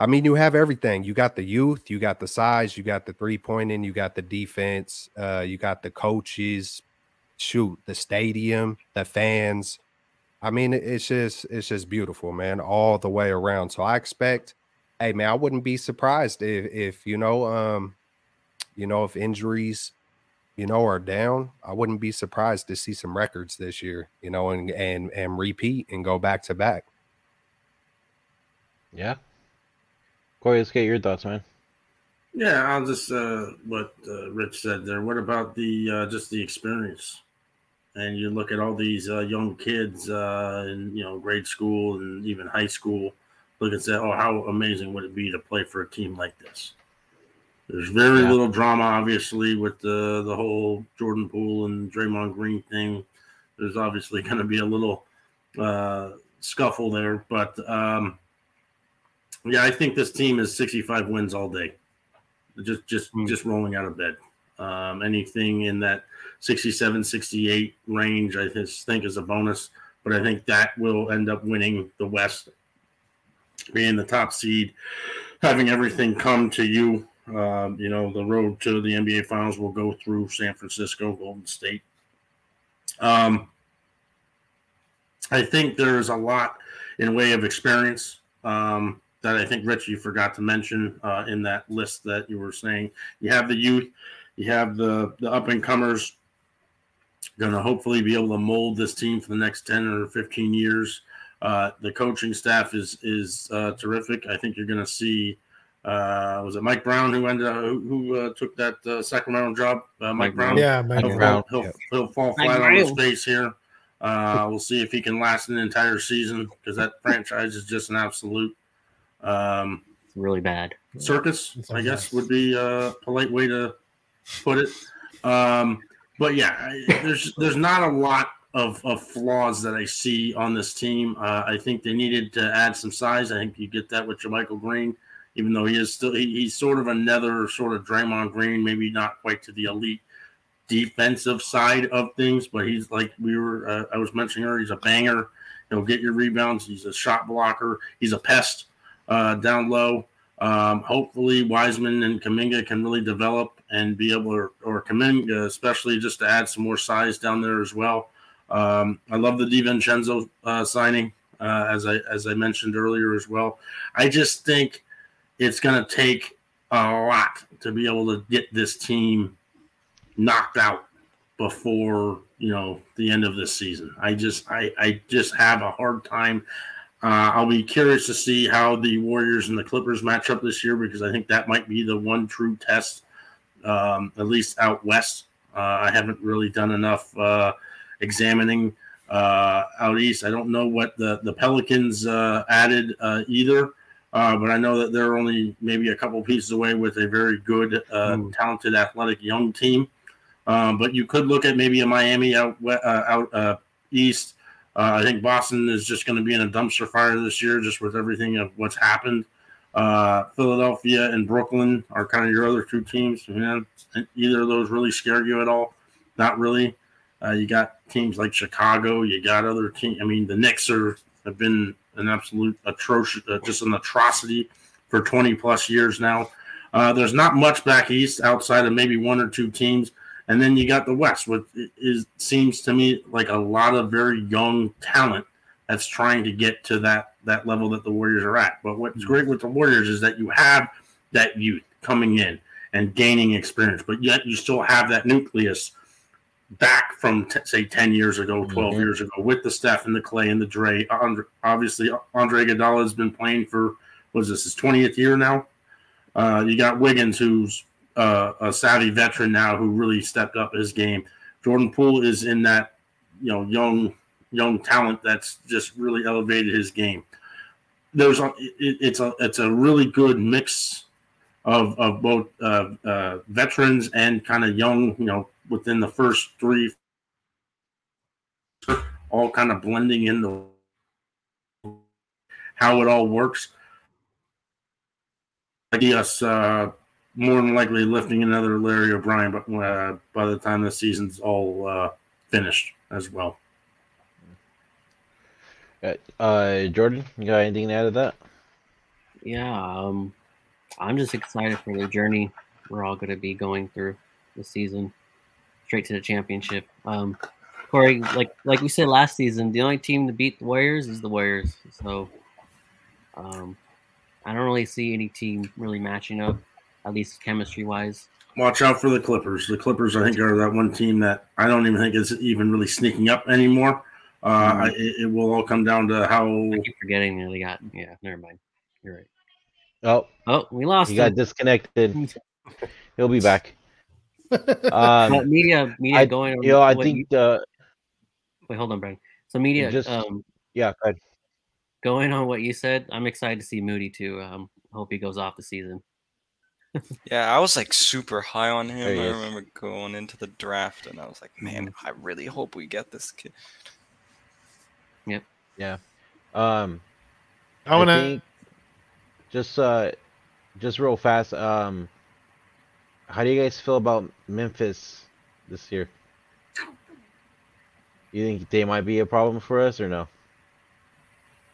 I mean, you have everything. You got the youth, you got the size, you got the three pointing, you got the defense, uh, you got the coaches, shoot, the stadium, the fans. I mean, it's just it's just beautiful, man, all the way around. So I expect, hey man, I wouldn't be surprised if if you know, um, you know, if injuries, you know, are down. I wouldn't be surprised to see some records this year, you know, and and and repeat and go back to back. Yeah. Corey, let's get your thoughts, man. Yeah, I'll just uh, what uh, Rich said there. What about the uh, just the experience? And you look at all these uh, young kids uh, in you know grade school and even high school. Look and say, oh, how amazing would it be to play for a team like this? There's very Yeah. little drama, obviously, with the the whole Jordan Poole and Draymond Green thing. There's obviously *laughs* going to be a little uh, scuffle there, but um, yeah, I think this team is 65 wins all day just just Hmm. just rolling out of bed um, anything in that 67 68 range i just think is a bonus but i think that will end up winning the west being the top seed having everything come to you um, you know the road to the nba finals will go through san francisco golden state um, I think there's a lot in way of experience um, that I think Rich you forgot to mention uh, in that list that you were saying. You have the youth, you have the the up and comers, going to hopefully be able to mold this team for the next ten or fifteen years. Uh, the coaching staff is is uh, terrific. I think you're going to see. Uh, was it Mike Brown who ended up, who, who uh, took that uh, Sacramento job? Uh, Mike, Mike Brown. Brown. Yeah, man. He'll, Brown. He'll, Yep. he'll fall Mike flat on his face here. Uh, we'll see if he can last an entire season because that franchise is just an absolute um, really bad. circus. It's I a guess would be a polite way to put it. Um, but yeah, there's there's not a lot of, of flaws that I see on this team. Uh, I think they needed to add some size. I think you get that with JaMychal Green, even though he is still he, he's sort of another sort of Draymond Green, maybe not quite to the elite defensive side of things, but he's like we were uh, I was mentioning earlier. He's a banger. He'll get your rebounds. He's a shot blocker. He's a pest uh, down low. Um, hopefully, Wiseman and Kuminga can really develop and be able to, or Kuminga especially, just to add some more size down there as well. Um, I love the DiVincenzo uh, signing, uh, as I as I mentioned earlier as well. I just think it's going to take a lot to be able to get this team knocked out before you know the end of this season. I just I I just have a hard time. Uh, I'll be curious to see how the Warriors and the Clippers match up this year because I think that might be the one true test, um, at least out west. Uh, I haven't really done enough uh, examining uh, out east. I don't know what the the Pelicans uh, added uh, either, uh, but I know that they're only maybe a couple pieces away with a very good, uh, Mm. talented, athletic young team. Um, but you could look at maybe a Miami out uh, out uh, east. Uh, I think Boston is just going to be in a dumpster fire this year, just with everything of what's happened. Uh, Philadelphia and Brooklyn are kind of your other two teams. Either of those really scare you at all? Not really. You got teams like Chicago. You got other teams. I mean, the Knicks are have been an absolute atrocious, uh, just an atrocity for 20 plus years now. Uh, there's not much back east outside of maybe one or two teams. And then you got the West, which is seems to me like a lot of very young talent that's trying to get to that that level that the Warriors are at. But what's great with the Warriors is that you have that youth coming in and gaining experience, but yet you still have that nucleus back from t- say 10 years ago 12 Mhm. years ago with the Steph and the Klay and the Dre. Andre, obviously Andre Iguodala has been playing for what is this his 20th year now? Uh, you got Wiggins who's uh, a savvy veteran now who really stepped up his game. Jordan Poole is in that you know young young talent that's just really elevated his game. There's a it, it's a it's a really good mix of of both uh, uh, veterans and kind of young, you know, within the first three, all kind of blending into how it all works. I see us uh, more than likely lifting another Larry O'Brien, but uh, by the time the season's all uh, finished as well. Uh, Uh, Jordan, you got anything to add to that? Yeah, um, I'm just excited for the journey we're all going to be going through this season, straight to the championship. Um, Corey, like like we said last season, the only team to beat the Warriors is the Warriors. So, um, I don't really see any team really matching up, at least chemistry wise. Watch out for the Clippers. The Clippers, I think, are that one team that I don't even think is even really sneaking up anymore. Uh, I, it, it will all come down to how I keep forgetting that they got. Yeah, never mind. You're right. Oh, Oh, we lost. he got disconnected. *laughs* He'll be back. But Um, media, media I- going. on you know, I what think the wait, hold on, Brian. So media, just- um, yeah, go ahead. going on what you said, I'm excited to see Moody too. Um, hope he goes off the season. *laughs* Yeah, I was like super high on him. I is. remember going into the draft and I was like, man, Mm-hmm. I really hope we get this kid. Yep. Yeah. Um, I want to. think just uh, just real fast. Um, how do you guys feel about Memphis this year? You think they might be a problem for us or no?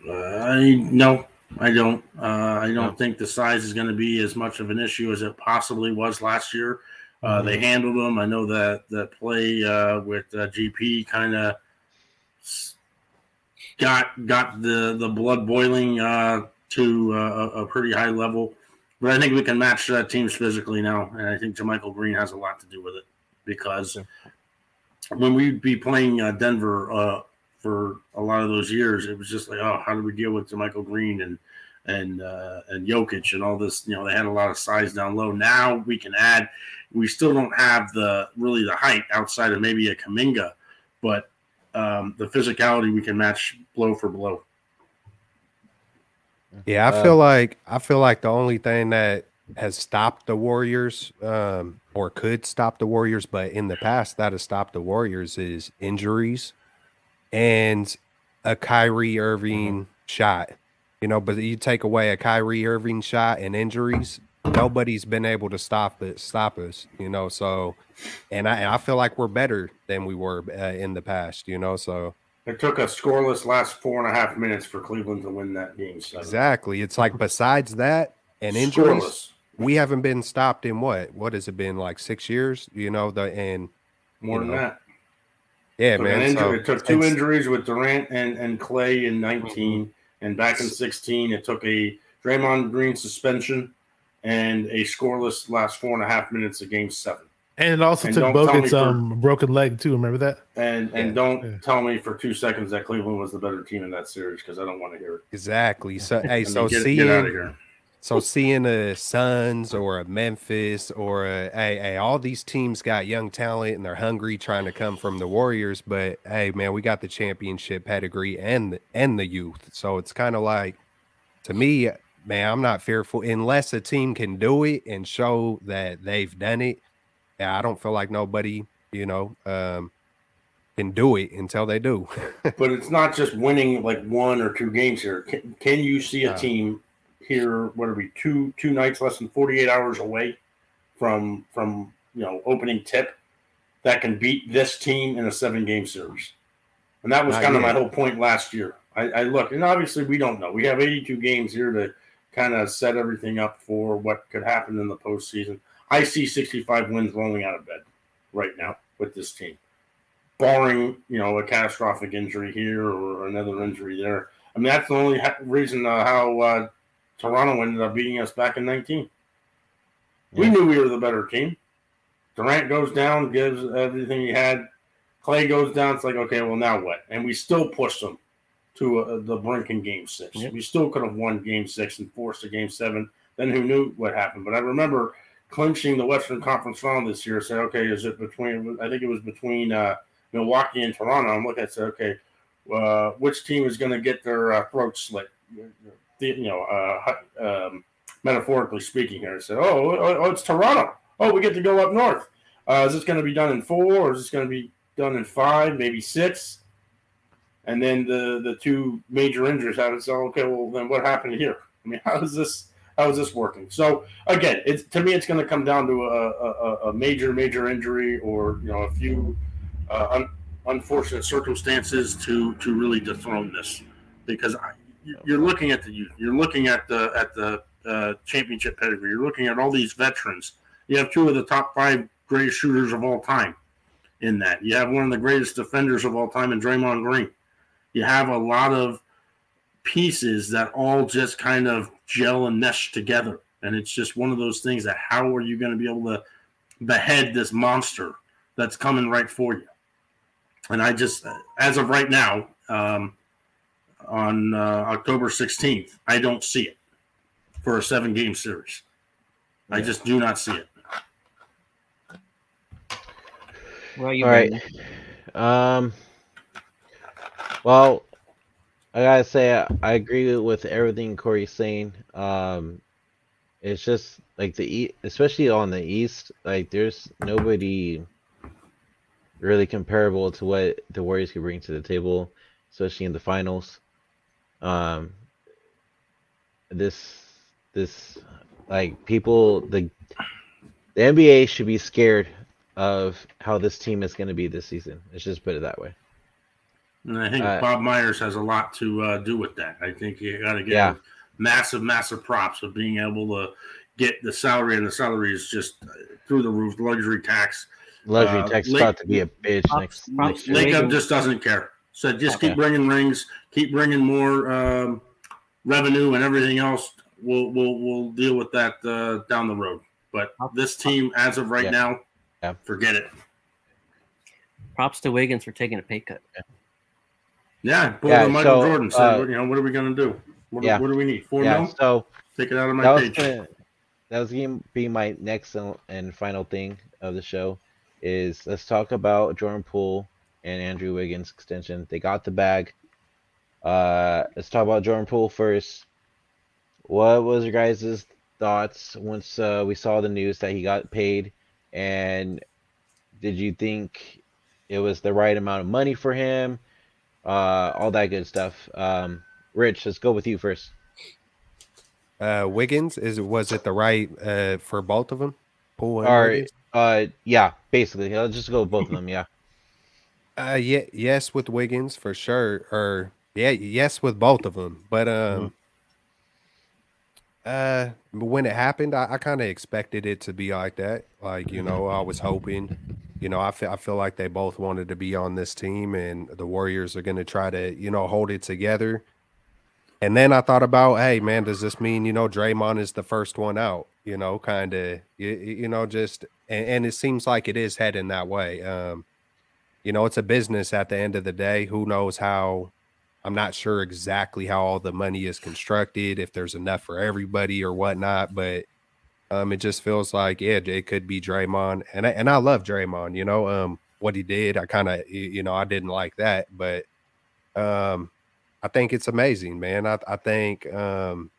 I no, I don't. Uh, I don't No. think the size is going to be as much of an issue as it possibly was last year. Uh, They handled them. I know that that play uh, with uh, GP kind of got got the the blood boiling uh, to uh, a pretty high level. But I think we can match uh, teams physically now, and I think JaMychal Green has a lot to do with it because when we'd be playing uh, Denver uh, for a lot of those years, it was just like, oh, how do we deal with JaMychal Green and and uh, and Jokic and all this? You know, they had a lot of size down low. Now we can add. We still don't have the really the height outside of maybe a Kuminga, but um, the physicality we can match blow for blow. Yeah, I Uh, feel like I feel like the only thing that has stopped the Warriors, um, or could stop the Warriors, but in the past that has stopped the Warriors is injuries and a Kyrie Irving shot. You know, but you take away a Kyrie Irving shot and injuries, nobody's been able to stop it, stop us. You know, so and I, and I feel like we're better than we were uh, in the past. You know, so It took a scoreless last four and a half minutes for Cleveland to win that game. So exactly, it's like besides that and injuries. Scoreless. we haven't been stopped in what what has it been like six years you know the and more than know, that. yeah Took man so it took two injuries with Durant and, and Klay in mm-hmm. 19, and back in 16, it took a Draymond Green suspension and a scoreless last four and a half minutes of Game Seven. And it also And took don't tell Bogut's for- um, broken leg too. Remember that? And and Yeah. don't Yeah. tell me for two seconds that Cleveland was the better team in that series because I don't want to hear it. exactly so *laughs* hey so get, seeing get here. so seeing a Suns or a Memphis or a hey, hey all these teams got young talent and they're hungry trying to come from the Warriors but hey man we got the championship pedigree and the, and the youth so it's kind of like to me man I'm not fearful unless a team can do it and show that they've done it yeah, I don't feel like nobody, you know, um, can do it until they do. *laughs* But it's not just winning like one or two games here. Can, can you see a team here? What are we two two nights less than forty eight hours away from from you know opening tip that can beat this team in a seven game series? And that was Not kind of my whole point last year. I, I look, and obviously we don't know. We have eighty two games here to kind of set everything up for what could happen in the postseason. I see sixty five wins rolling out of bed right now with this team barring you know a catastrophic injury here or another injury there. I mean that's the only ha- reason uh, how uh, Toronto ended up beating us back in 19. We knew we were the better team. Durant goes down, gives everything he had. Klay goes down. It's like okay, well now what? And we still pushed them to uh, the brink in Game Six. Yep. We still could have won Game Six and forced a Game Seven. Then who knew what happened? But I remember clinching the Western Conference Final this year. Said okay, is it between? I think it was between. Uh, Milwaukee and Toronto, I'm looking at say, okay, uh, which team is going to get their uh, throat slit? You know, uh, um, metaphorically speaking here. I said, oh, oh, oh, it's Toronto. Oh, we get to go up north. Uh, is this going to be done in four, or is this going to be done in five, maybe six? And then the the two major injuries happened. So okay, well then what happened here? I mean, *laughs* how is this? How is this working? So again, it's to me, it's going to come down to a, a, a major, major injury, or you know, a few uh, un- unfortunate circumstances to to really dethrone this because I, you- you're looking at the youth, you're looking at the at the uh, championship pedigree, you're looking at all these veterans. You have two of the top five greatest shooters of all time in that. You have one of the greatest defenders of all time in Draymond Green. You have a lot of pieces that all just kind of gel and mesh together, and it's just one of those things that how are you going to be able to behead this monster that's coming right for you? And I just, as of right now, um, on uh, October 16th, I don't see it for a seven game series. I just do not see it. Well, you All right. Um. Well, I gotta say I, I agree with everything Corey's saying. Um, it's just like the e- especially on the East, like there's nobody really comparable to what the Warriors could bring to the table, especially in the finals. Um, this this like people the the NBA should be scared of how this team is going to be this season. Let's just put it that way. And I think Uh, Bob Myers has a lot to uh, do with that. I think you got to give Yeah. massive, massive props of being able to get the salary, and the salary is just uh, through the roof. Luxury tax. Luxury Uh, tax Lake- about to be a bitch Props- next, props next year. to just doesn't care. So just Okay. keep bringing rings, keep bringing more um, revenue and everything else. We'll we'll we'll deal with that uh, down the road. But this team, as of right Yeah. now, Yeah. forget it. Props to Wiggins for taking a pay cut. Yeah, Yeah, the Michael so, Jordan. Said, uh, you know, what are we going to do? What, yeah. what do we need? Four Yeah, mil? so Take it out of my that was page. gonna, that was gonna be my next and- and final thing of the show is let's talk about Jordan Poole and Andrew Wiggins extension. They got the bag. Uh, let's talk about Jordan Poole first. What was your guys' thoughts once uh, we saw the news that he got paid, and did you think it was the right amount of money for him? Uh, all that good stuff. Um, Rich, let's go with you first. Uh, Wiggins is was it the right uh for both of them? Poole and Or uh, yeah, basically, I'll just go with both of them. Yeah, *laughs* Uh, yeah, yes, with Wiggins for sure. Or yeah, yes, with both of them. But um, uh, but when it happened, I, I kind of expected it to be like that. Like you know, I was hoping. You know, I feel I feel like they both wanted to be on this team, and the Warriors are going to try to you know hold it together. And then I thought about, hey man, does this mean you know Draymond is the first one out? You know, kind of, you, you know, just and, and it seems like it is heading that way. Um, you know, it's a business at the end of the day. Who knows how? I'm not sure exactly how all the money is constructed, if there's enough for everybody or whatnot, but um, it just feels like yeah, it could be Draymond, and I, and I love Draymond. You know, um, what he did, I kind of you know I didn't like that, but um, I think it's amazing, man. I I think um,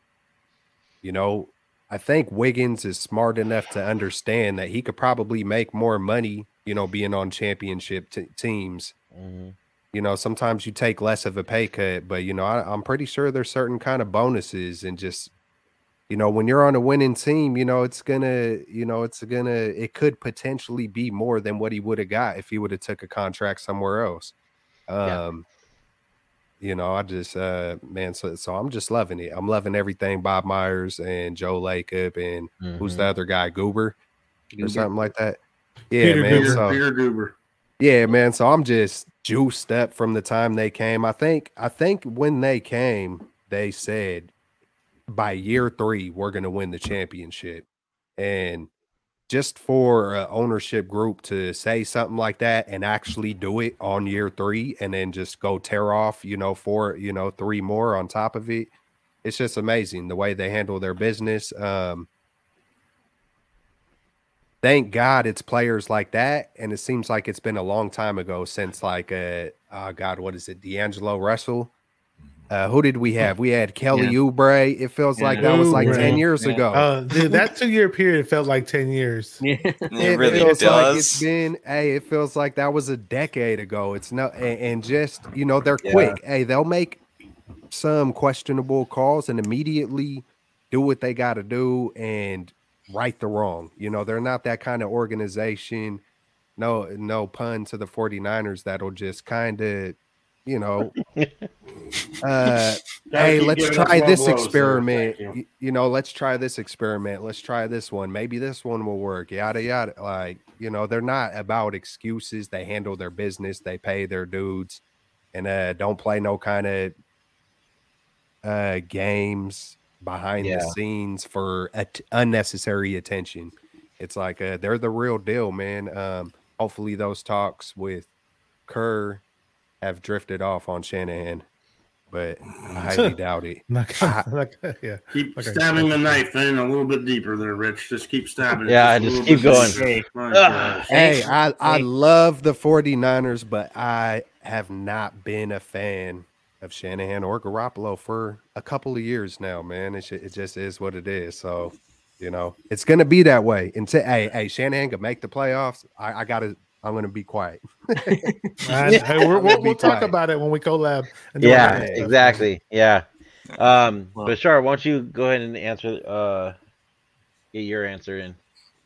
you know, I think Wiggins is smart enough to understand that he could probably make more money, you know, being on championship t- teams. Mhm. You know, sometimes you take less of a pay cut, but you know, I, I'm pretty sure there's certain kind of bonuses and just, you know, when you're on a winning team, you know, it's gonna, you know, it's gonna, it could potentially be more than what he would have got if he would have took a contract somewhere else. Yeah. Um, you know, I just, uh, man, so so I'm just loving it. I'm loving everything Bob Myers and Joe Lacob and who's the Mhm. other guy, Guber or Guber. something like that. Yeah, Peter man. Peter, So Peter Guber. yeah, man. So I'm just juiced up from the time they came. I think I think when they came, they said by year three we're gonna win the championship, and just for a ownership group to say something like that and actually do it on year three, and then just go tear off, you know, four, you know, three more on top of it. It's just amazing the way they handle their business. Um, thank God it's players like that. And it seems like it's been a long time ago since like uh oh God, what is it? D'Angelo Russell. Uh who did we have? We had Kelly Yeah. Oubre. It feels like that was like Oubre. 10 years Yeah. ago. Uh, dude, that two year period felt like 10 years. Yeah. *laughs* It really feels like it's does. been hey, it feels like that was a decade ago. It's not and, and just you know, they're Yeah. quick. Hey, they'll make some questionable calls and immediately do what they gotta do and right the wrong. You know, they're not that kind of organization. No, no pun to the 49ers that'll just kind of, you know, *laughs* uh hey, let's try this blows, experiment. You. You. know, let's try this experiment. Let's try this one. Maybe this one will work. Yada yada. Like, you know, they're not about excuses. They handle their business. They pay their dudes, and uh, don't play no kind of uh games behind the scenes for at- unnecessary attention. It's like uh, they're the real deal, man. Um, hopefully, those talks with Kerr have drifted off on Shanahan, but I *laughs* highly doubt it. Not gonna- *laughs* not yeah. Keep Okay. stabbing the knife in a little bit deeper there, Rich. Just keep stabbing it. Yeah, a just keep going. deeper. My Hey, I, I love the 49ers, but I have not been a fan of Shanahan or Garoppolo for a couple of years now, man. It, sh- it just is what it is. So, you know, it's going to be that way until, hey, hey, Shanahan can make the playoffs. I, I got to, I'm going to be quiet. *laughs* And, hey, we're, we'll, we'll talk quiet. about it when we collab. and Yeah, exactly. Yeah. Um, Well- Bashar, why don't you go ahead and answer? Uh, get your answer in.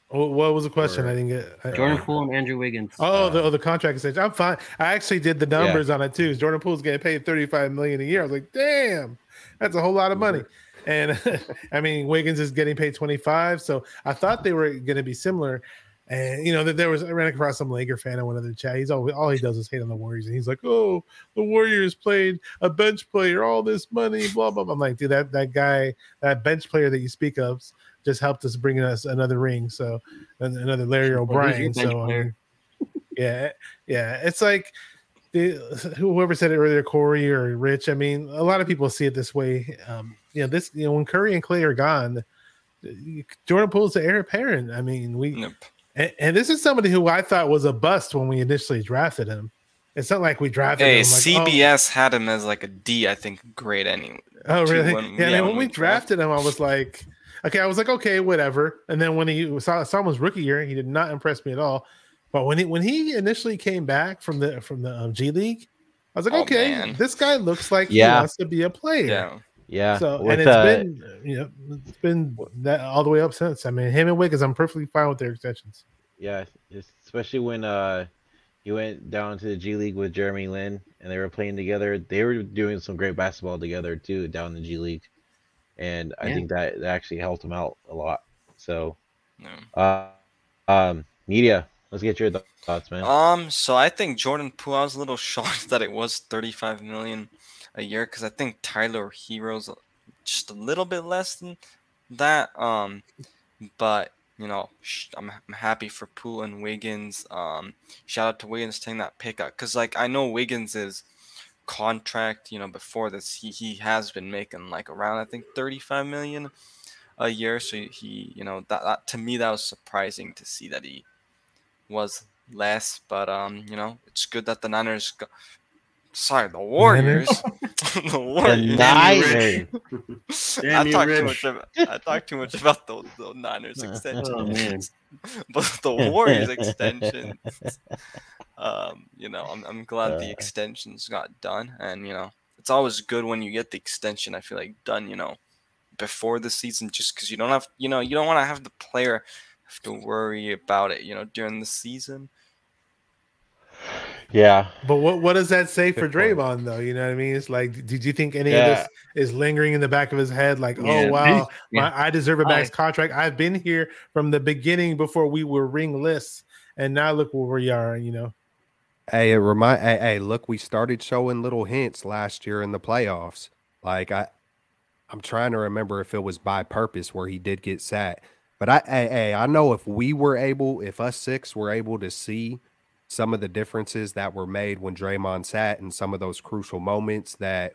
What what was the question? I didn't get. I- Jordan Poole and Andrew Wiggins. Oh, the, oh, the contract extension. I'm fine. I actually did the numbers on it too. Jordan Poole's getting paid 35 million a year. I was like, damn, that's a whole lot of money. And *laughs* I mean, Wiggins is getting paid 25. So I thought they were going to be similar. And you know that there was I ran across some Laker fan in one of the chat. He's always all he does is hate on the Warriors, and he's like, "Oh, the Warriors played a bench player, all this money, blah blah." blah. I'm like, dude, that that guy, that bench player that you speak of, just helped us bring us another ring. So another Larry Well, who's your O'Brien. So mean, yeah, yeah, it's like the, whoever said it earlier, Corey or Rich. I mean, a lot of people see it this way. Um, you know, this you know when Curry and Klay are gone, Jordan Poole's the heir apparent. I mean, we. And, and this is somebody who I thought was a bust when we initially drafted him. It's not like we drafted Hey, him. Like, CBS had him as like a D, I think, grade anyway. Oh, oh too, really? when- yeah. yeah, and when when we we drafted him, I was like, okay, I was like, okay, whatever. And then when he saw, saw him his rookie year, he did not impress me at all. But when he when he initially came back from the from the um, G League, I was like, Oh, okay, man. this guy looks like he Yeah. wants to be a player. Yeah. Yeah. So with, and it's uh, been you know it's been that all the way up since. I mean, him and Wiggins, I'm perfectly fine with their extensions. Yeah, especially when uh he went down to the G League with Jeremy Lin and they were playing together. They were doing some great basketball together too down in the G League, and I Yeah. think that, that actually helped him out a lot. So, No. uh, um, media, let's get your thoughts, man. Um, so I think Jordan Poole. I was a little *laughs* shocked that it was 35 million a year because I think Tyler Herro's just a little bit less than that. Um, but you know, I'm, I'm happy for Poole and Wiggins. Um, shout out to Wiggins taking that pickup because like I know Wiggins is contract. You know, before this he he has been making like around I think 35 million a year. So he you know that, that to me that was surprising to see that he was less, but um, you know, it's good that the Niners. Go- Sorry, the Warriors. *laughs* *laughs* the The Niners. *laughs* I Damn you, talked too much. About, I talked too much about the, the Niners extension, Oh but the Warriors extension. Um, you know, I'm I'm glad the Uh. extensions got done, and you know, it's always good when you get the extension. I feel like done. You know, before the season, just because you don't have, you know, you don't want to have the player have to worry about it. You know, during the season. Yeah. But what what does that say for Good point. Though? You know what I mean? It's like, did you think any Yeah. of this is lingering in the back of his head? Like, oh, Yeah. oh wow, *laughs* Yeah. my, I deserve a max I- contract. I've been here from the beginning before we were ringless, and now look where we are. You know, Hey, it remind. Hey, hey, look, we started showing little hints last year in the playoffs. Like I, I'm trying to remember if it was by purpose where he did get sat. But I, hey, hey, I know if we were able, if us six were able to see some of the differences that were made when Draymond sat and some of those crucial moments that,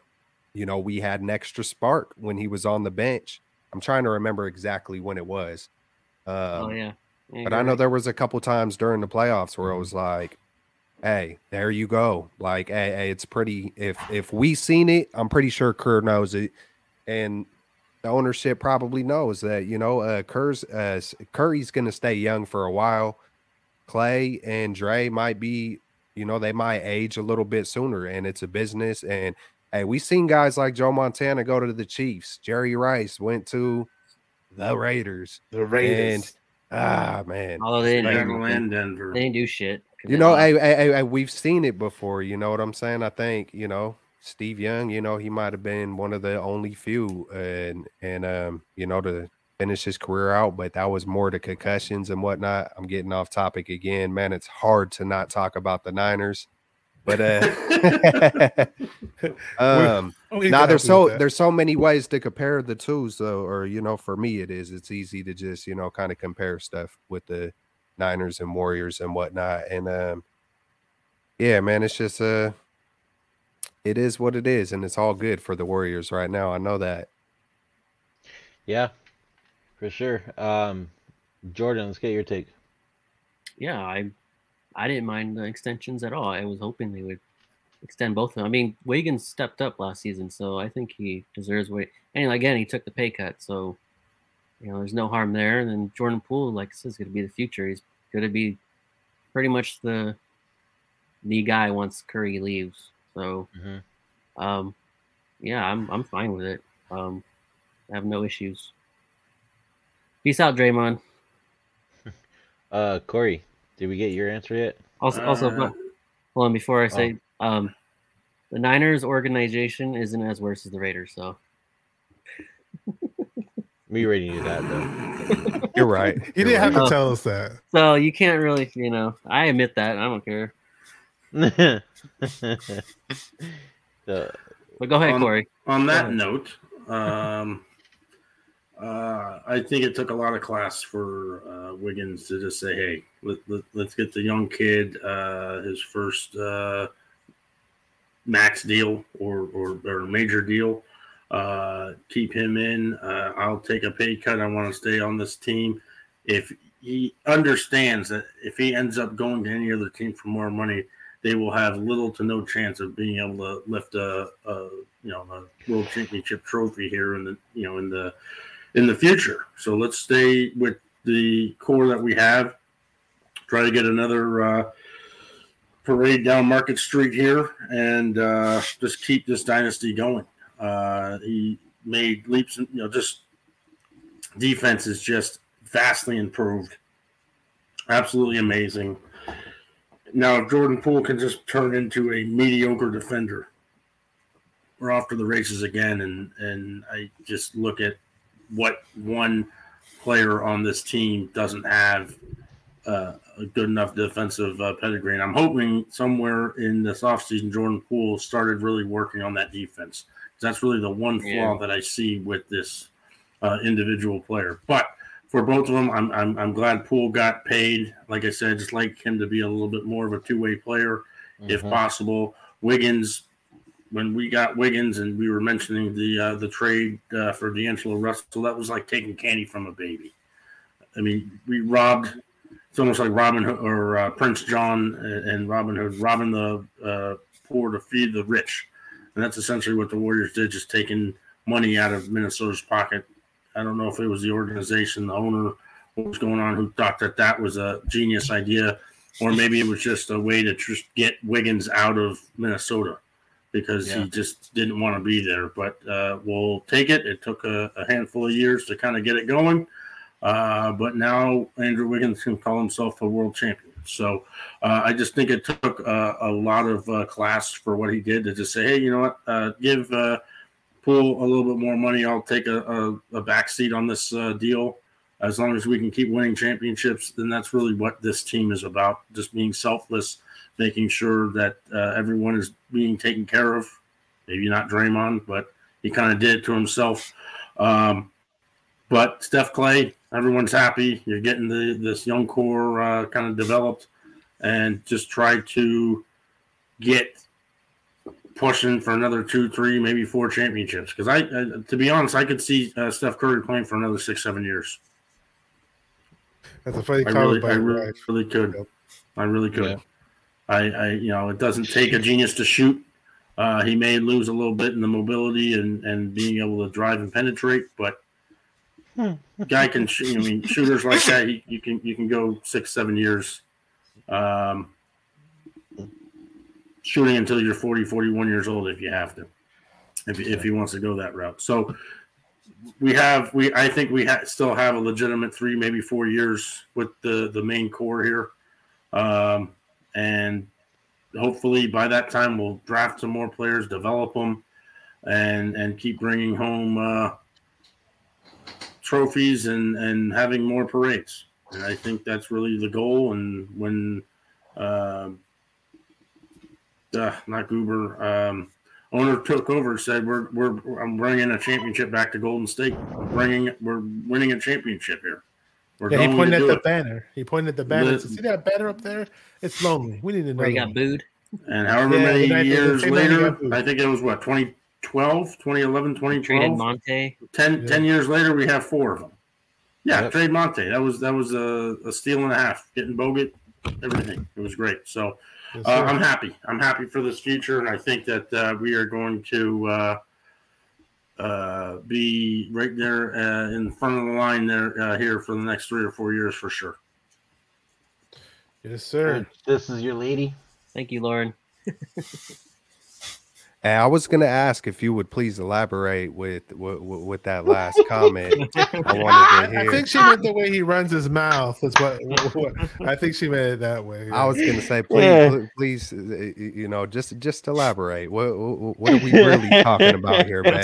you know, we had an extra spark when he was on the bench. I'm trying to remember exactly when it was. Um, oh yeah. Yeah, but I know right. there was a couple times during the playoffs where it Mm-hmm. was like, "Hey, there you go." Like, hey, hey, it's pretty. If if we seen it, I'm pretty sure Kerr knows it, and the ownership probably knows that. You know, uh, Kerr's uh, Curry's going to stay young for a while. Klay and Dre might be, you know, they might age a little bit sooner, and it's a business. And hey, we seen guys like Joe Montana go to the Chiefs. Jerry Rice went to the Raiders. the Raiders. Ah, man. Although they didn't, do Chicago Denver. they didn't do shit. 'cause You know, hey, hey, hey, hey, we've seen it before. You know what I'm saying? I think you know Steve Young. You know, he might have been one of the only few, and and um, you know, to finish his career out. But that was more the concussions and whatnot. I'm getting off topic again, man. It's hard to not talk about the Niners, but uh, *laughs* *laughs* um, *laughs* We now there's so with that. there's so many ways to compare the two so or you know for me it is it's easy to just you know kind of compare stuff with the niners and warriors and whatnot and um yeah man it's just uh it is what it is and it's all good for the warriors right now i know that Yeah. For sure. Um, Jordan, let's get your take. yeah, I I didn't mind the extensions at all. I was hoping they would extend both of them. I mean, Wiggins stepped up last season, so I think he deserves wait. And again, he took the pay cut, so you know, there's no harm there. And then Jordan Poole, like I said, is going to be the future. He's going to be pretty much the the guy once Curry leaves. So, Mhm. um, yeah, I'm I'm fine with it. Um, I have no issues. Peace out, Draymond. *laughs* Uh, Corey, did we get your answer yet? Also, also, Uh, hold on before I say, um, the Niners organization isn't as worse as the Raiders, so We already knew that though. *laughs* You're right. You You're didn't have to Oh. tell us that. So you can't really, you know, I admit that. I don't care. *laughs* so, But go ahead, Um, Corey. On that note, um, uh, I think it took a lot of class for uh, Wiggins to just say, "Hey, let, let, let's get the young kid uh, his first uh, max deal or, or or major deal. Uh, keep him in. Uh, I'll take a pay cut. I want to stay on this team. If he understands that if he ends up going to any other team for more money, they will have little to no chance of being able to lift a, a you know a world championship trophy here in the you know in the in the future. So let's stay with the core that we have. Try to get another uh, parade down Market Street here, and uh, just keep this dynasty going. Uh, he made leaps, and you know, just defense is just vastly improved. Absolutely amazing. Now, if Jordan Poole can just turn into a mediocre defender, we're off to the races again. And and I just look at what one player on this team doesn't have uh, a good enough defensive uh, pedigree. And I'm hoping somewhere in this offseason, Jordan Poole started really working on that defense. Because that's really the one flaw Yeah. that I see with this uh, individual player. But for both of them, I'm, I'm, I'm glad Poole got paid. Like I said, just like him to be a little bit more of a two way player if mhm. possible. Wiggins, when we got Wiggins and we were mentioning the uh, the trade uh, for D'Angelo Russell, that was like taking candy from a baby. I mean, we robbed. It's almost like Robin Hood or uh, Prince John and, Robin Hood, robbing the uh, poor to feed the rich, and that's essentially what the Warriors did, just taking money out of Minnesota's pocket. I don't know if it was the organization, the owner, what was going on, who thought that that was a genius idea or maybe it was just a way to just get Wiggins out of Minnesota because Yeah. he just didn't want to be there. But uh, we'll take it. It took a, a handful of years to kind of get it going, uh, but now Andrew Wiggins can call himself a world champion. So uh, I just think it took uh, a lot of uh, class for what he did to just say, hey, you know what, uh, give uh, Poole a little bit more money. I'll take a, a, a back seat on this uh, deal as long as we can keep winning championships, then that's really what this team is about. Just being selfless, making sure that uh, everyone is being taken care of. Maybe not Draymond, but he kind of did it to himself. Um, but Steph Klay, everyone's happy. You're getting the this young core uh, kind of developed, and just try to get pushing for another two, three, maybe four championships. Because I, uh, to be honest, I could see uh, Steph Curry playing for another six, seven years. That's a funny I comment really, by I really, really could. Yep. I really could. Yeah. I, I, you know, it doesn't take a genius to shoot. Uh, he may lose a little bit in the mobility and, and being able to drive and penetrate, but guy can shoot. I mean, shooters like that, you, you can you can go six, seven years, um, shooting until you're 40, 41 years old if you have to, if if he wants to go that route. So we have we I think we ha- still have a legitimate three, maybe four years with the the main core here, um, and hopefully by that time we'll draft some more players, develop them, and and keep bringing home uh, trophies and and having more parades. And I think that's really the goal. And when uh, uh, not Guber. Um, owner took over said, "We're we're I'm bringing a championship back to Golden State. We're bringing we're winning a championship here. We're Yeah, he pointed to at the it." banner. He pointed at the banner. and The- See that banner up there? It's lonely. We need to know. He got booed. And however Yeah, many the night- the years same night he later. I think it was what 2012, 2011, Traded 2012. Monta. 10, Yeah. 10 years later, we have four of them. Yeah, Yep. trade Monta. That was that was a, a steal and a half. Getting Bogut, everything. It was great. So Yes, uh. I'm happy. I'm happy for this future, and I think that uh, we are going to uh, uh, be right there uh, in front of the line there uh, here for the next three or four years for sure. yes, sir. This is your lady. Thank you, Lauren. *laughs* Hey, I was gonna ask if you would please elaborate with with, with that last comment. I *laughs* wanted I, to I think she meant the way he runs his mouth. That's what, what I think she meant it that way. I was gonna say, please, Yeah. please, uh, you know, just just elaborate. What what what are we *laughs* really talking about here, man?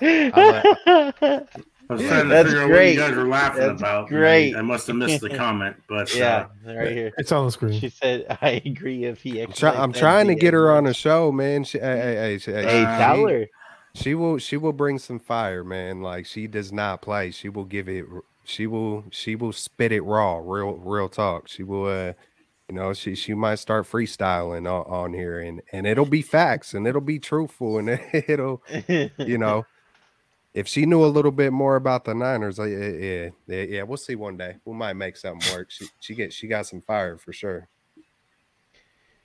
*laughs* I was trying to That's figure out great. what you guys were laughing That's about. great. I, I must have missed the comment, but Yeah, uh, right here. It's on the screen. She said, *laughs* "I agree." If he, I'm, try- I'm trying to get her on a show, man. She, hey, hey, hey, she- Hey, Uh, tell she- she will she will bring some fire man like she does not play she will give it she will she will spit it raw real real talk she will uh you know she she might start freestyling on, on here and and it'll be facts and it'll be truthful and *laughs* it'll *laughs* you know if she knew a little bit more about the niners uh, yeah yeah yeah, yeah we'll see one day we might make something work she she she got some fire for sure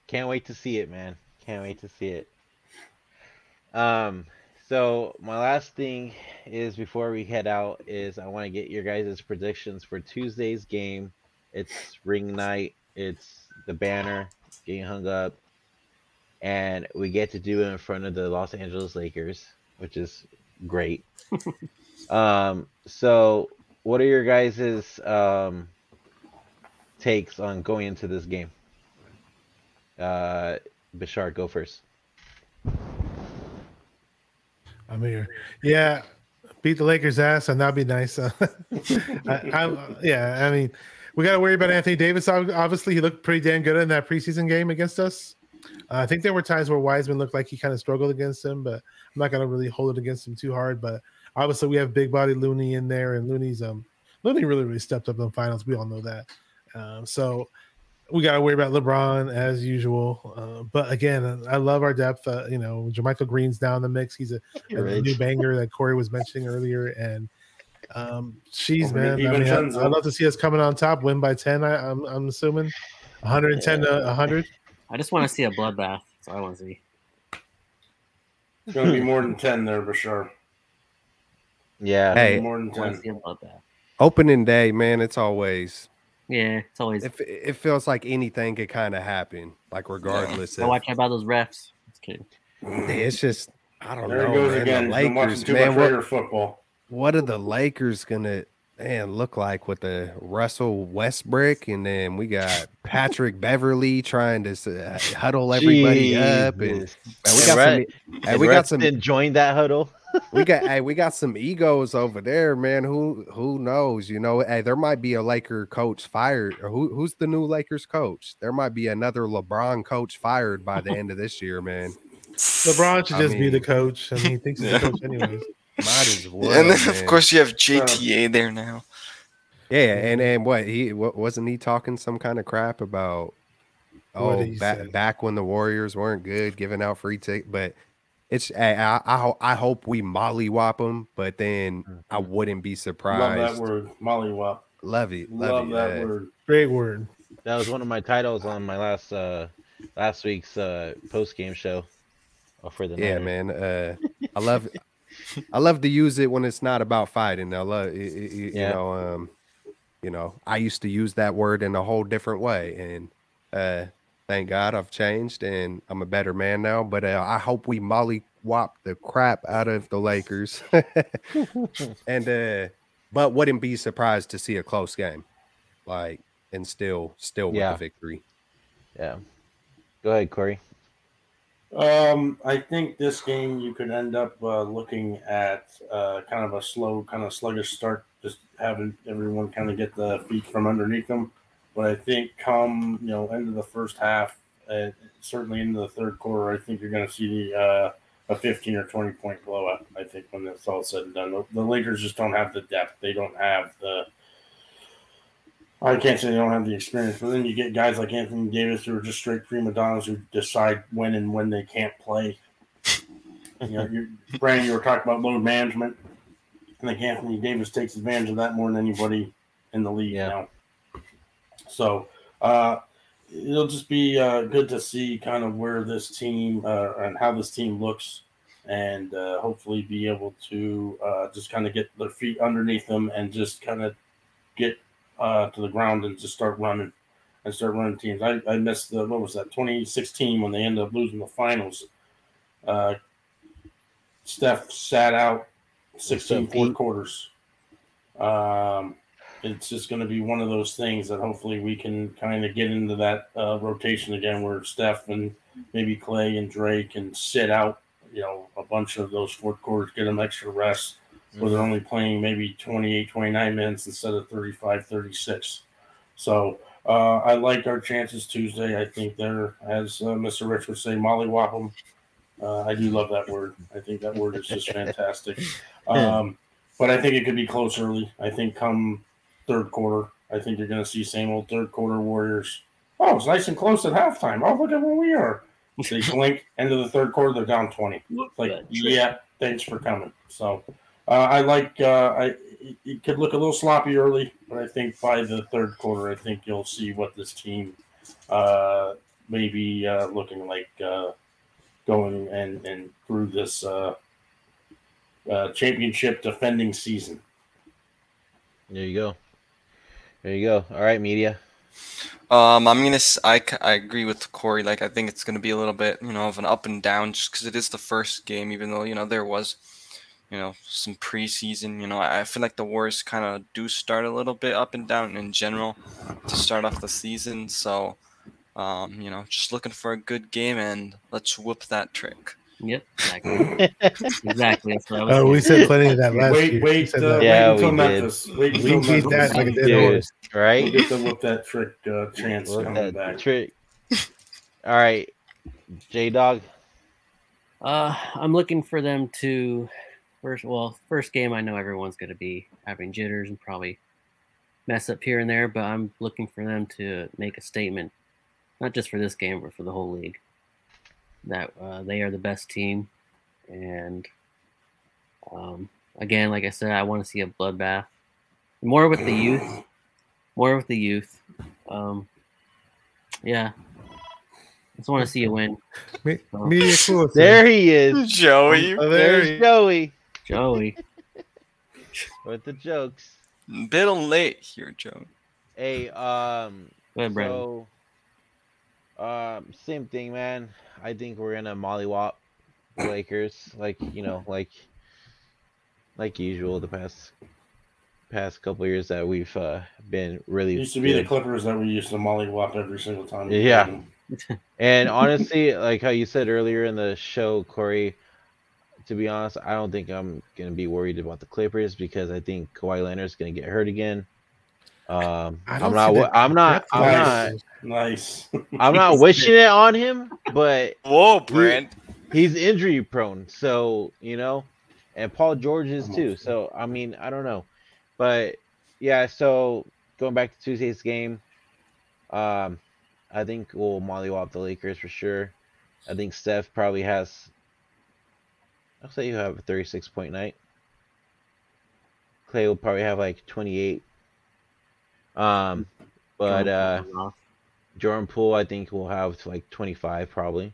Can't wait to see it, man. Can't wait to see it. Um, so my last thing is before we head out is I want to get your guys' predictions for Tuesday's game. It's ring night. It's the banner getting hung up, and we get to do it in front of the Los Angeles Lakers, which is great. um, so what are your guys' um takes on going into this game? Uh, Bashar, go first. I'm here. Yeah, beat the Lakers' ass, and that'd be nice. *laughs* I, I, yeah, I mean, we got to worry about Anthony Davis. Obviously, he looked pretty damn good in that preseason game against us. Uh, I think there were times where Wiseman looked like he kind of struggled against him, but I'm not gonna really hold it against him too hard. But obviously, we have big body Looney in there, and Looney's um Looney really really stepped up in the finals. We all know that. Um, so we got to worry about LeBron as usual. Uh, but again, I love our depth. Uh, you know, JaMychal Green's now in the mix. He's a, *laughs* a new banger that Corey was mentioning earlier. And um, she's Over man, I mean, I. I'd love to see us coming on top, win by ten. I, I'm I'm assuming 110 to 100. I just want to see a bloodbath. That's all I want to see. it's going to be more than 10 there for sure. Yeah. Hey. More than 10. to see a bloodbath. opening day man it's always Yeah, it's always. it, it feels like anything could kind of happen like regardless I of watch out about those refs. Just kidding. it's just i don't There know it goes man. again. the He's been watching lakers too man much what, football. what are the lakers gonna man look like with the russell westbrook and then we got patrick beverley trying to uh, huddle everybody up and Jesus. man, we got Red- some and we got some Redson joined that huddle. we got *laughs* hey, we got some egos over there, man. Who who knows? You know, hey, there might be a Laker coach fired. Or who who's the new Lakers coach? There might be another LeBron coach fired by the end of this year, man. LeBron should I just be the coach. I mean, he thinks he's the coach anyways. *laughs* Might as well. *laughs* and then of course you have JTA there now. yeah, and and what he what wasn't he talking some kind of crap about? Oh, did back back when the Warriors weren't good, giving out free tick, but. It's I, I I hope we mollywop them, but then I wouldn't be surprised. Love surprised. that word. Mollywop. Love it, love, Love it. that uh, word. Great word. That was one of my titles on my last uh last week's uh post game show uh, for the yeah Niners. man uh i love i love to use it when it's not about fighting i love y- y- Yeah. you know um you know i used to use that word in a whole different way and uh thank god i've changed and i'm a better man now but uh, i hope we molly whop the crap out of the lakers *laughs* and uh but wouldn't be surprised to see a close game like and still still with Yeah. the victory Yeah. Go ahead, Corey. Um, I think this game you could end up uh, looking at uh, kind of a slow, kind of sluggish start, just having everyone kind of get the feet from underneath them. But I think come you know end of the first half, uh, certainly into the third quarter, I think you're going to see the uh, a 15 or 20 point blowout. I think when it's all said and done, the, the Lakers just don't have the depth. They don't have the. I can't say they don't have the experience, but then you get guys like Anthony Davis who are just straight prima donnas who decide when and when they can't play. You know, you, Brandon, you were talking about load management. I think Anthony Davis takes advantage of that more than anybody in the league Yeah. now. So uh, it'll just be uh, good to see kind of where this team uh, and how this team looks, and uh, hopefully be able to uh, just kind of get their feet underneath them and just kind of get uh, to the ground and just start running and start running teams. I, I missed the what was that 2016 when they ended up losing the finals. Uh, Steph sat out 16 Pete? fourth quarters. Um, it's just going to be one of those things that hopefully we can kind of get into that uh, rotation again, where Steph and maybe Klay and Drake can sit out, you know, a bunch of those fourth quarters, get them extra rest, where they're only playing maybe 28, 29 minutes instead of 35, 36. So uh, I like our chances Tuesday. I think they're, as uh, Mr. Rich would say, mollywop them. Uh, I do love that word. I think that word is just fantastic. *laughs* Um, but I think it could be close early. I think come third quarter, I think you're going to see same old third quarter Warriors. Oh, it's nice and close at halftime. Oh, look at where we are. They *laughs* blink into the third quarter, they're down 20. It's like, yeah, thanks for coming. So uh, I like, uh, I it, it could look a little sloppy early, but I think by the third quarter, I think you'll see what this team uh, may be uh, looking like uh, going and, and through this uh, uh, championship defending season. There you go. There you go. All right, media. Um, I'm gonna. s- I, c- I agree with Corey. Like, I think it's gonna be a little bit, you know, of an up and down, just because it is the first game. Even though you know there was, you know, some preseason. You know, I, I feel like the Warriors kind of do start a little bit up and down in general to start off the season. So, um, you know, just looking for a good game and let's whoop that trick. Yep, exactly. *laughs* exactly. That's what I was Uh, we said plenty of that last wait, year. We wait, uh, that. Yeah, wait until we Memphis. Wait we until beat that Memphis. like a dead Dude, horse. We'll right? get to whoop that trick uh, chance Whoop coming that back. trick. All right, J Dog. Uh, I'm looking for them to first. Well, first game, I know everyone's going to be having jitters and probably mess up here and there, but I'm looking for them to make a statement, not just for this game, but for the whole league, that uh, they are the best team. And um, again, like I said, I want to see a bloodbath, more with the youth, more with the youth. Um, yeah, just want to see a win. Me- Media cool. There he is. Joey, Oh, there There's he- Joey Joey. *laughs* with the jokes. A bit late here, Joey. Hey, um, Go ahead, Brandon. so, um, same thing, man. I think we're gonna mollywop the Lakers, like you know, like like usual the past past couple years that we've uh, been really It used to be the. Clippers that we used to mollywop every single time. Yeah. *laughs* And honestly, like how you said earlier in the show, Corey, to be honest, I don't think I'm gonna be worried about the Clippers because I think Kawhi Leonard's gonna get hurt again. Um, I I'm don't not. see wo- that- I'm not. I'm nice. not. Nice. I'm not *laughs* wishing it on him, but Whoa, Brand. he's injury prone. So you know, and Paul George is too. So I mean, I don't know, but yeah. So going back to Tuesday's game, um, I think we'll mollywop the Lakers for sure. I think Steph probably has. I'll say you have a 36 point night. Klay will probably have like 28. Um, but uh, Jordan Poole, I think will have like 25 probably.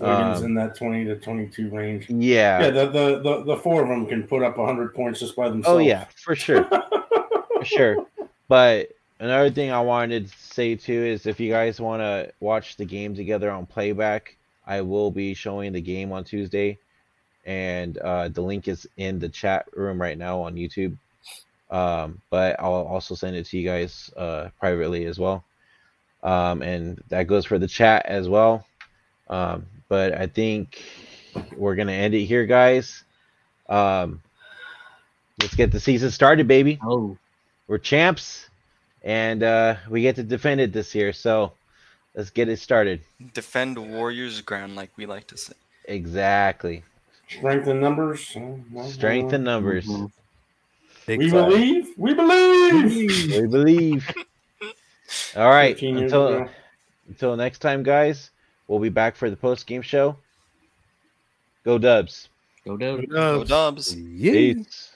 Wiggins Um, in that 20 to 22 range. Yeah. Yeah, the, the, the, the four of them can put up 100 points just by themselves. Oh yeah, for sure, *laughs* for sure. But another thing I wanted to say too is if you guys want to watch the game together on playback, I will be showing the game on Tuesday, and uh, the link is in the chat room right now on YouTube. Um, but I'll also send it to you guys uh, privately as well, um, and that goes for the chat as well. Um, but I think we're gonna end it here, guys. Um, let's get the season started, baby. Oh, We're champs, and uh, we get to defend it this year. So let's get it started. Defend Warriors ground, like we like to say. Exactly. Strength in numbers. Strength in numbers. mhm. Big We five. believe. We believe. We believe. *laughs* All right. Until ago. until next time, guys. We'll be back for the post game show. Go Dubs. Go Dubs. Go Dubs. Yeah. Peace.